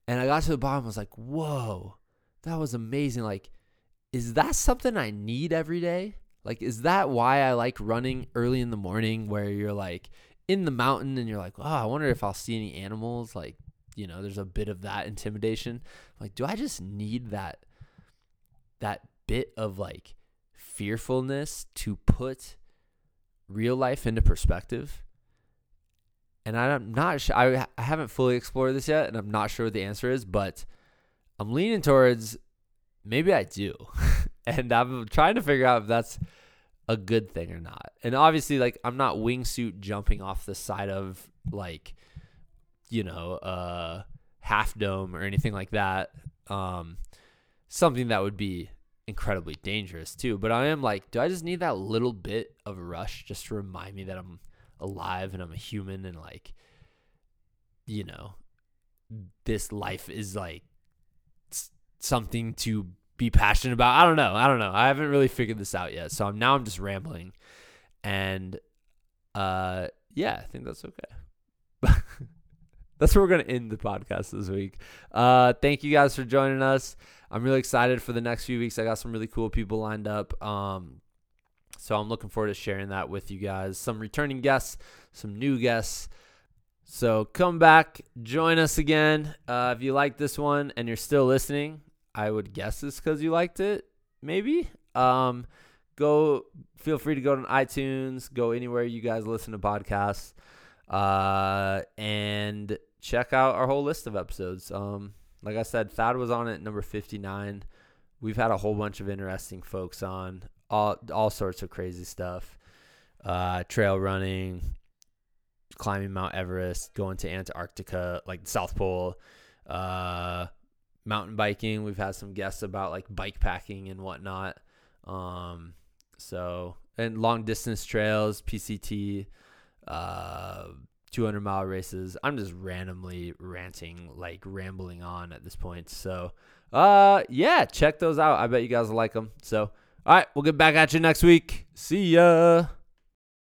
And I got to the bottom, I was like, whoa, that was amazing. Like, is that something I need every day? Like, is that why I like running early in the morning where you're like, in the mountain and you're like, oh, I wonder if I'll see any animals. Like, you know, there's a bit of that intimidation. Like, do I just need that that bit of like fearfulness to put real life into perspective? And I'm not sure. I, I haven't fully explored this yet, and I'm not sure what the answer is, but I'm leaning towards maybe I do. and I'm trying to figure out if that's a good thing or not. And obviously, like I'm not wingsuit jumping off the side of like, you know, uh half dome or anything like that. Um something that would be incredibly dangerous too. But I am like, do I just need that little bit of rush just to remind me that I'm alive and I'm a human and like you know, this life is like something to be passionate about. I don't know. I don't know. I haven't really figured this out yet. So I'm now I'm just rambling. And uh yeah, I think that's okay. that's where we're gonna end the podcast this week. Uh thank you guys for joining us. I'm really excited for the next few weeks. I got some really cool people lined up. Um so I'm looking forward to sharing that with you guys. Some returning guests, some new guests. So come back, join us again. Uh, if you like this one and you're still listening, I would guess it's because you liked it. Maybe. Um, go. Feel free to go to iTunes. Go anywhere you guys listen to podcasts. Uh, and check out our whole list of episodes. Um, like I said, Thad was on it number fifty nine. We've had a whole bunch of interesting folks on all all sorts of crazy stuff. Uh, trail running, climbing Mount Everest, going to Antarctica, like the South Pole. Uh, mountain biking. We've had some guests about like bike packing and whatnot. Um, so and long distance trails, PCT, uh, 200 mile races. I'm just randomly ranting, like rambling on at this point. So, uh, yeah, check those out. I bet you guys will like them. So, all right, we'll get back at you next week. See ya.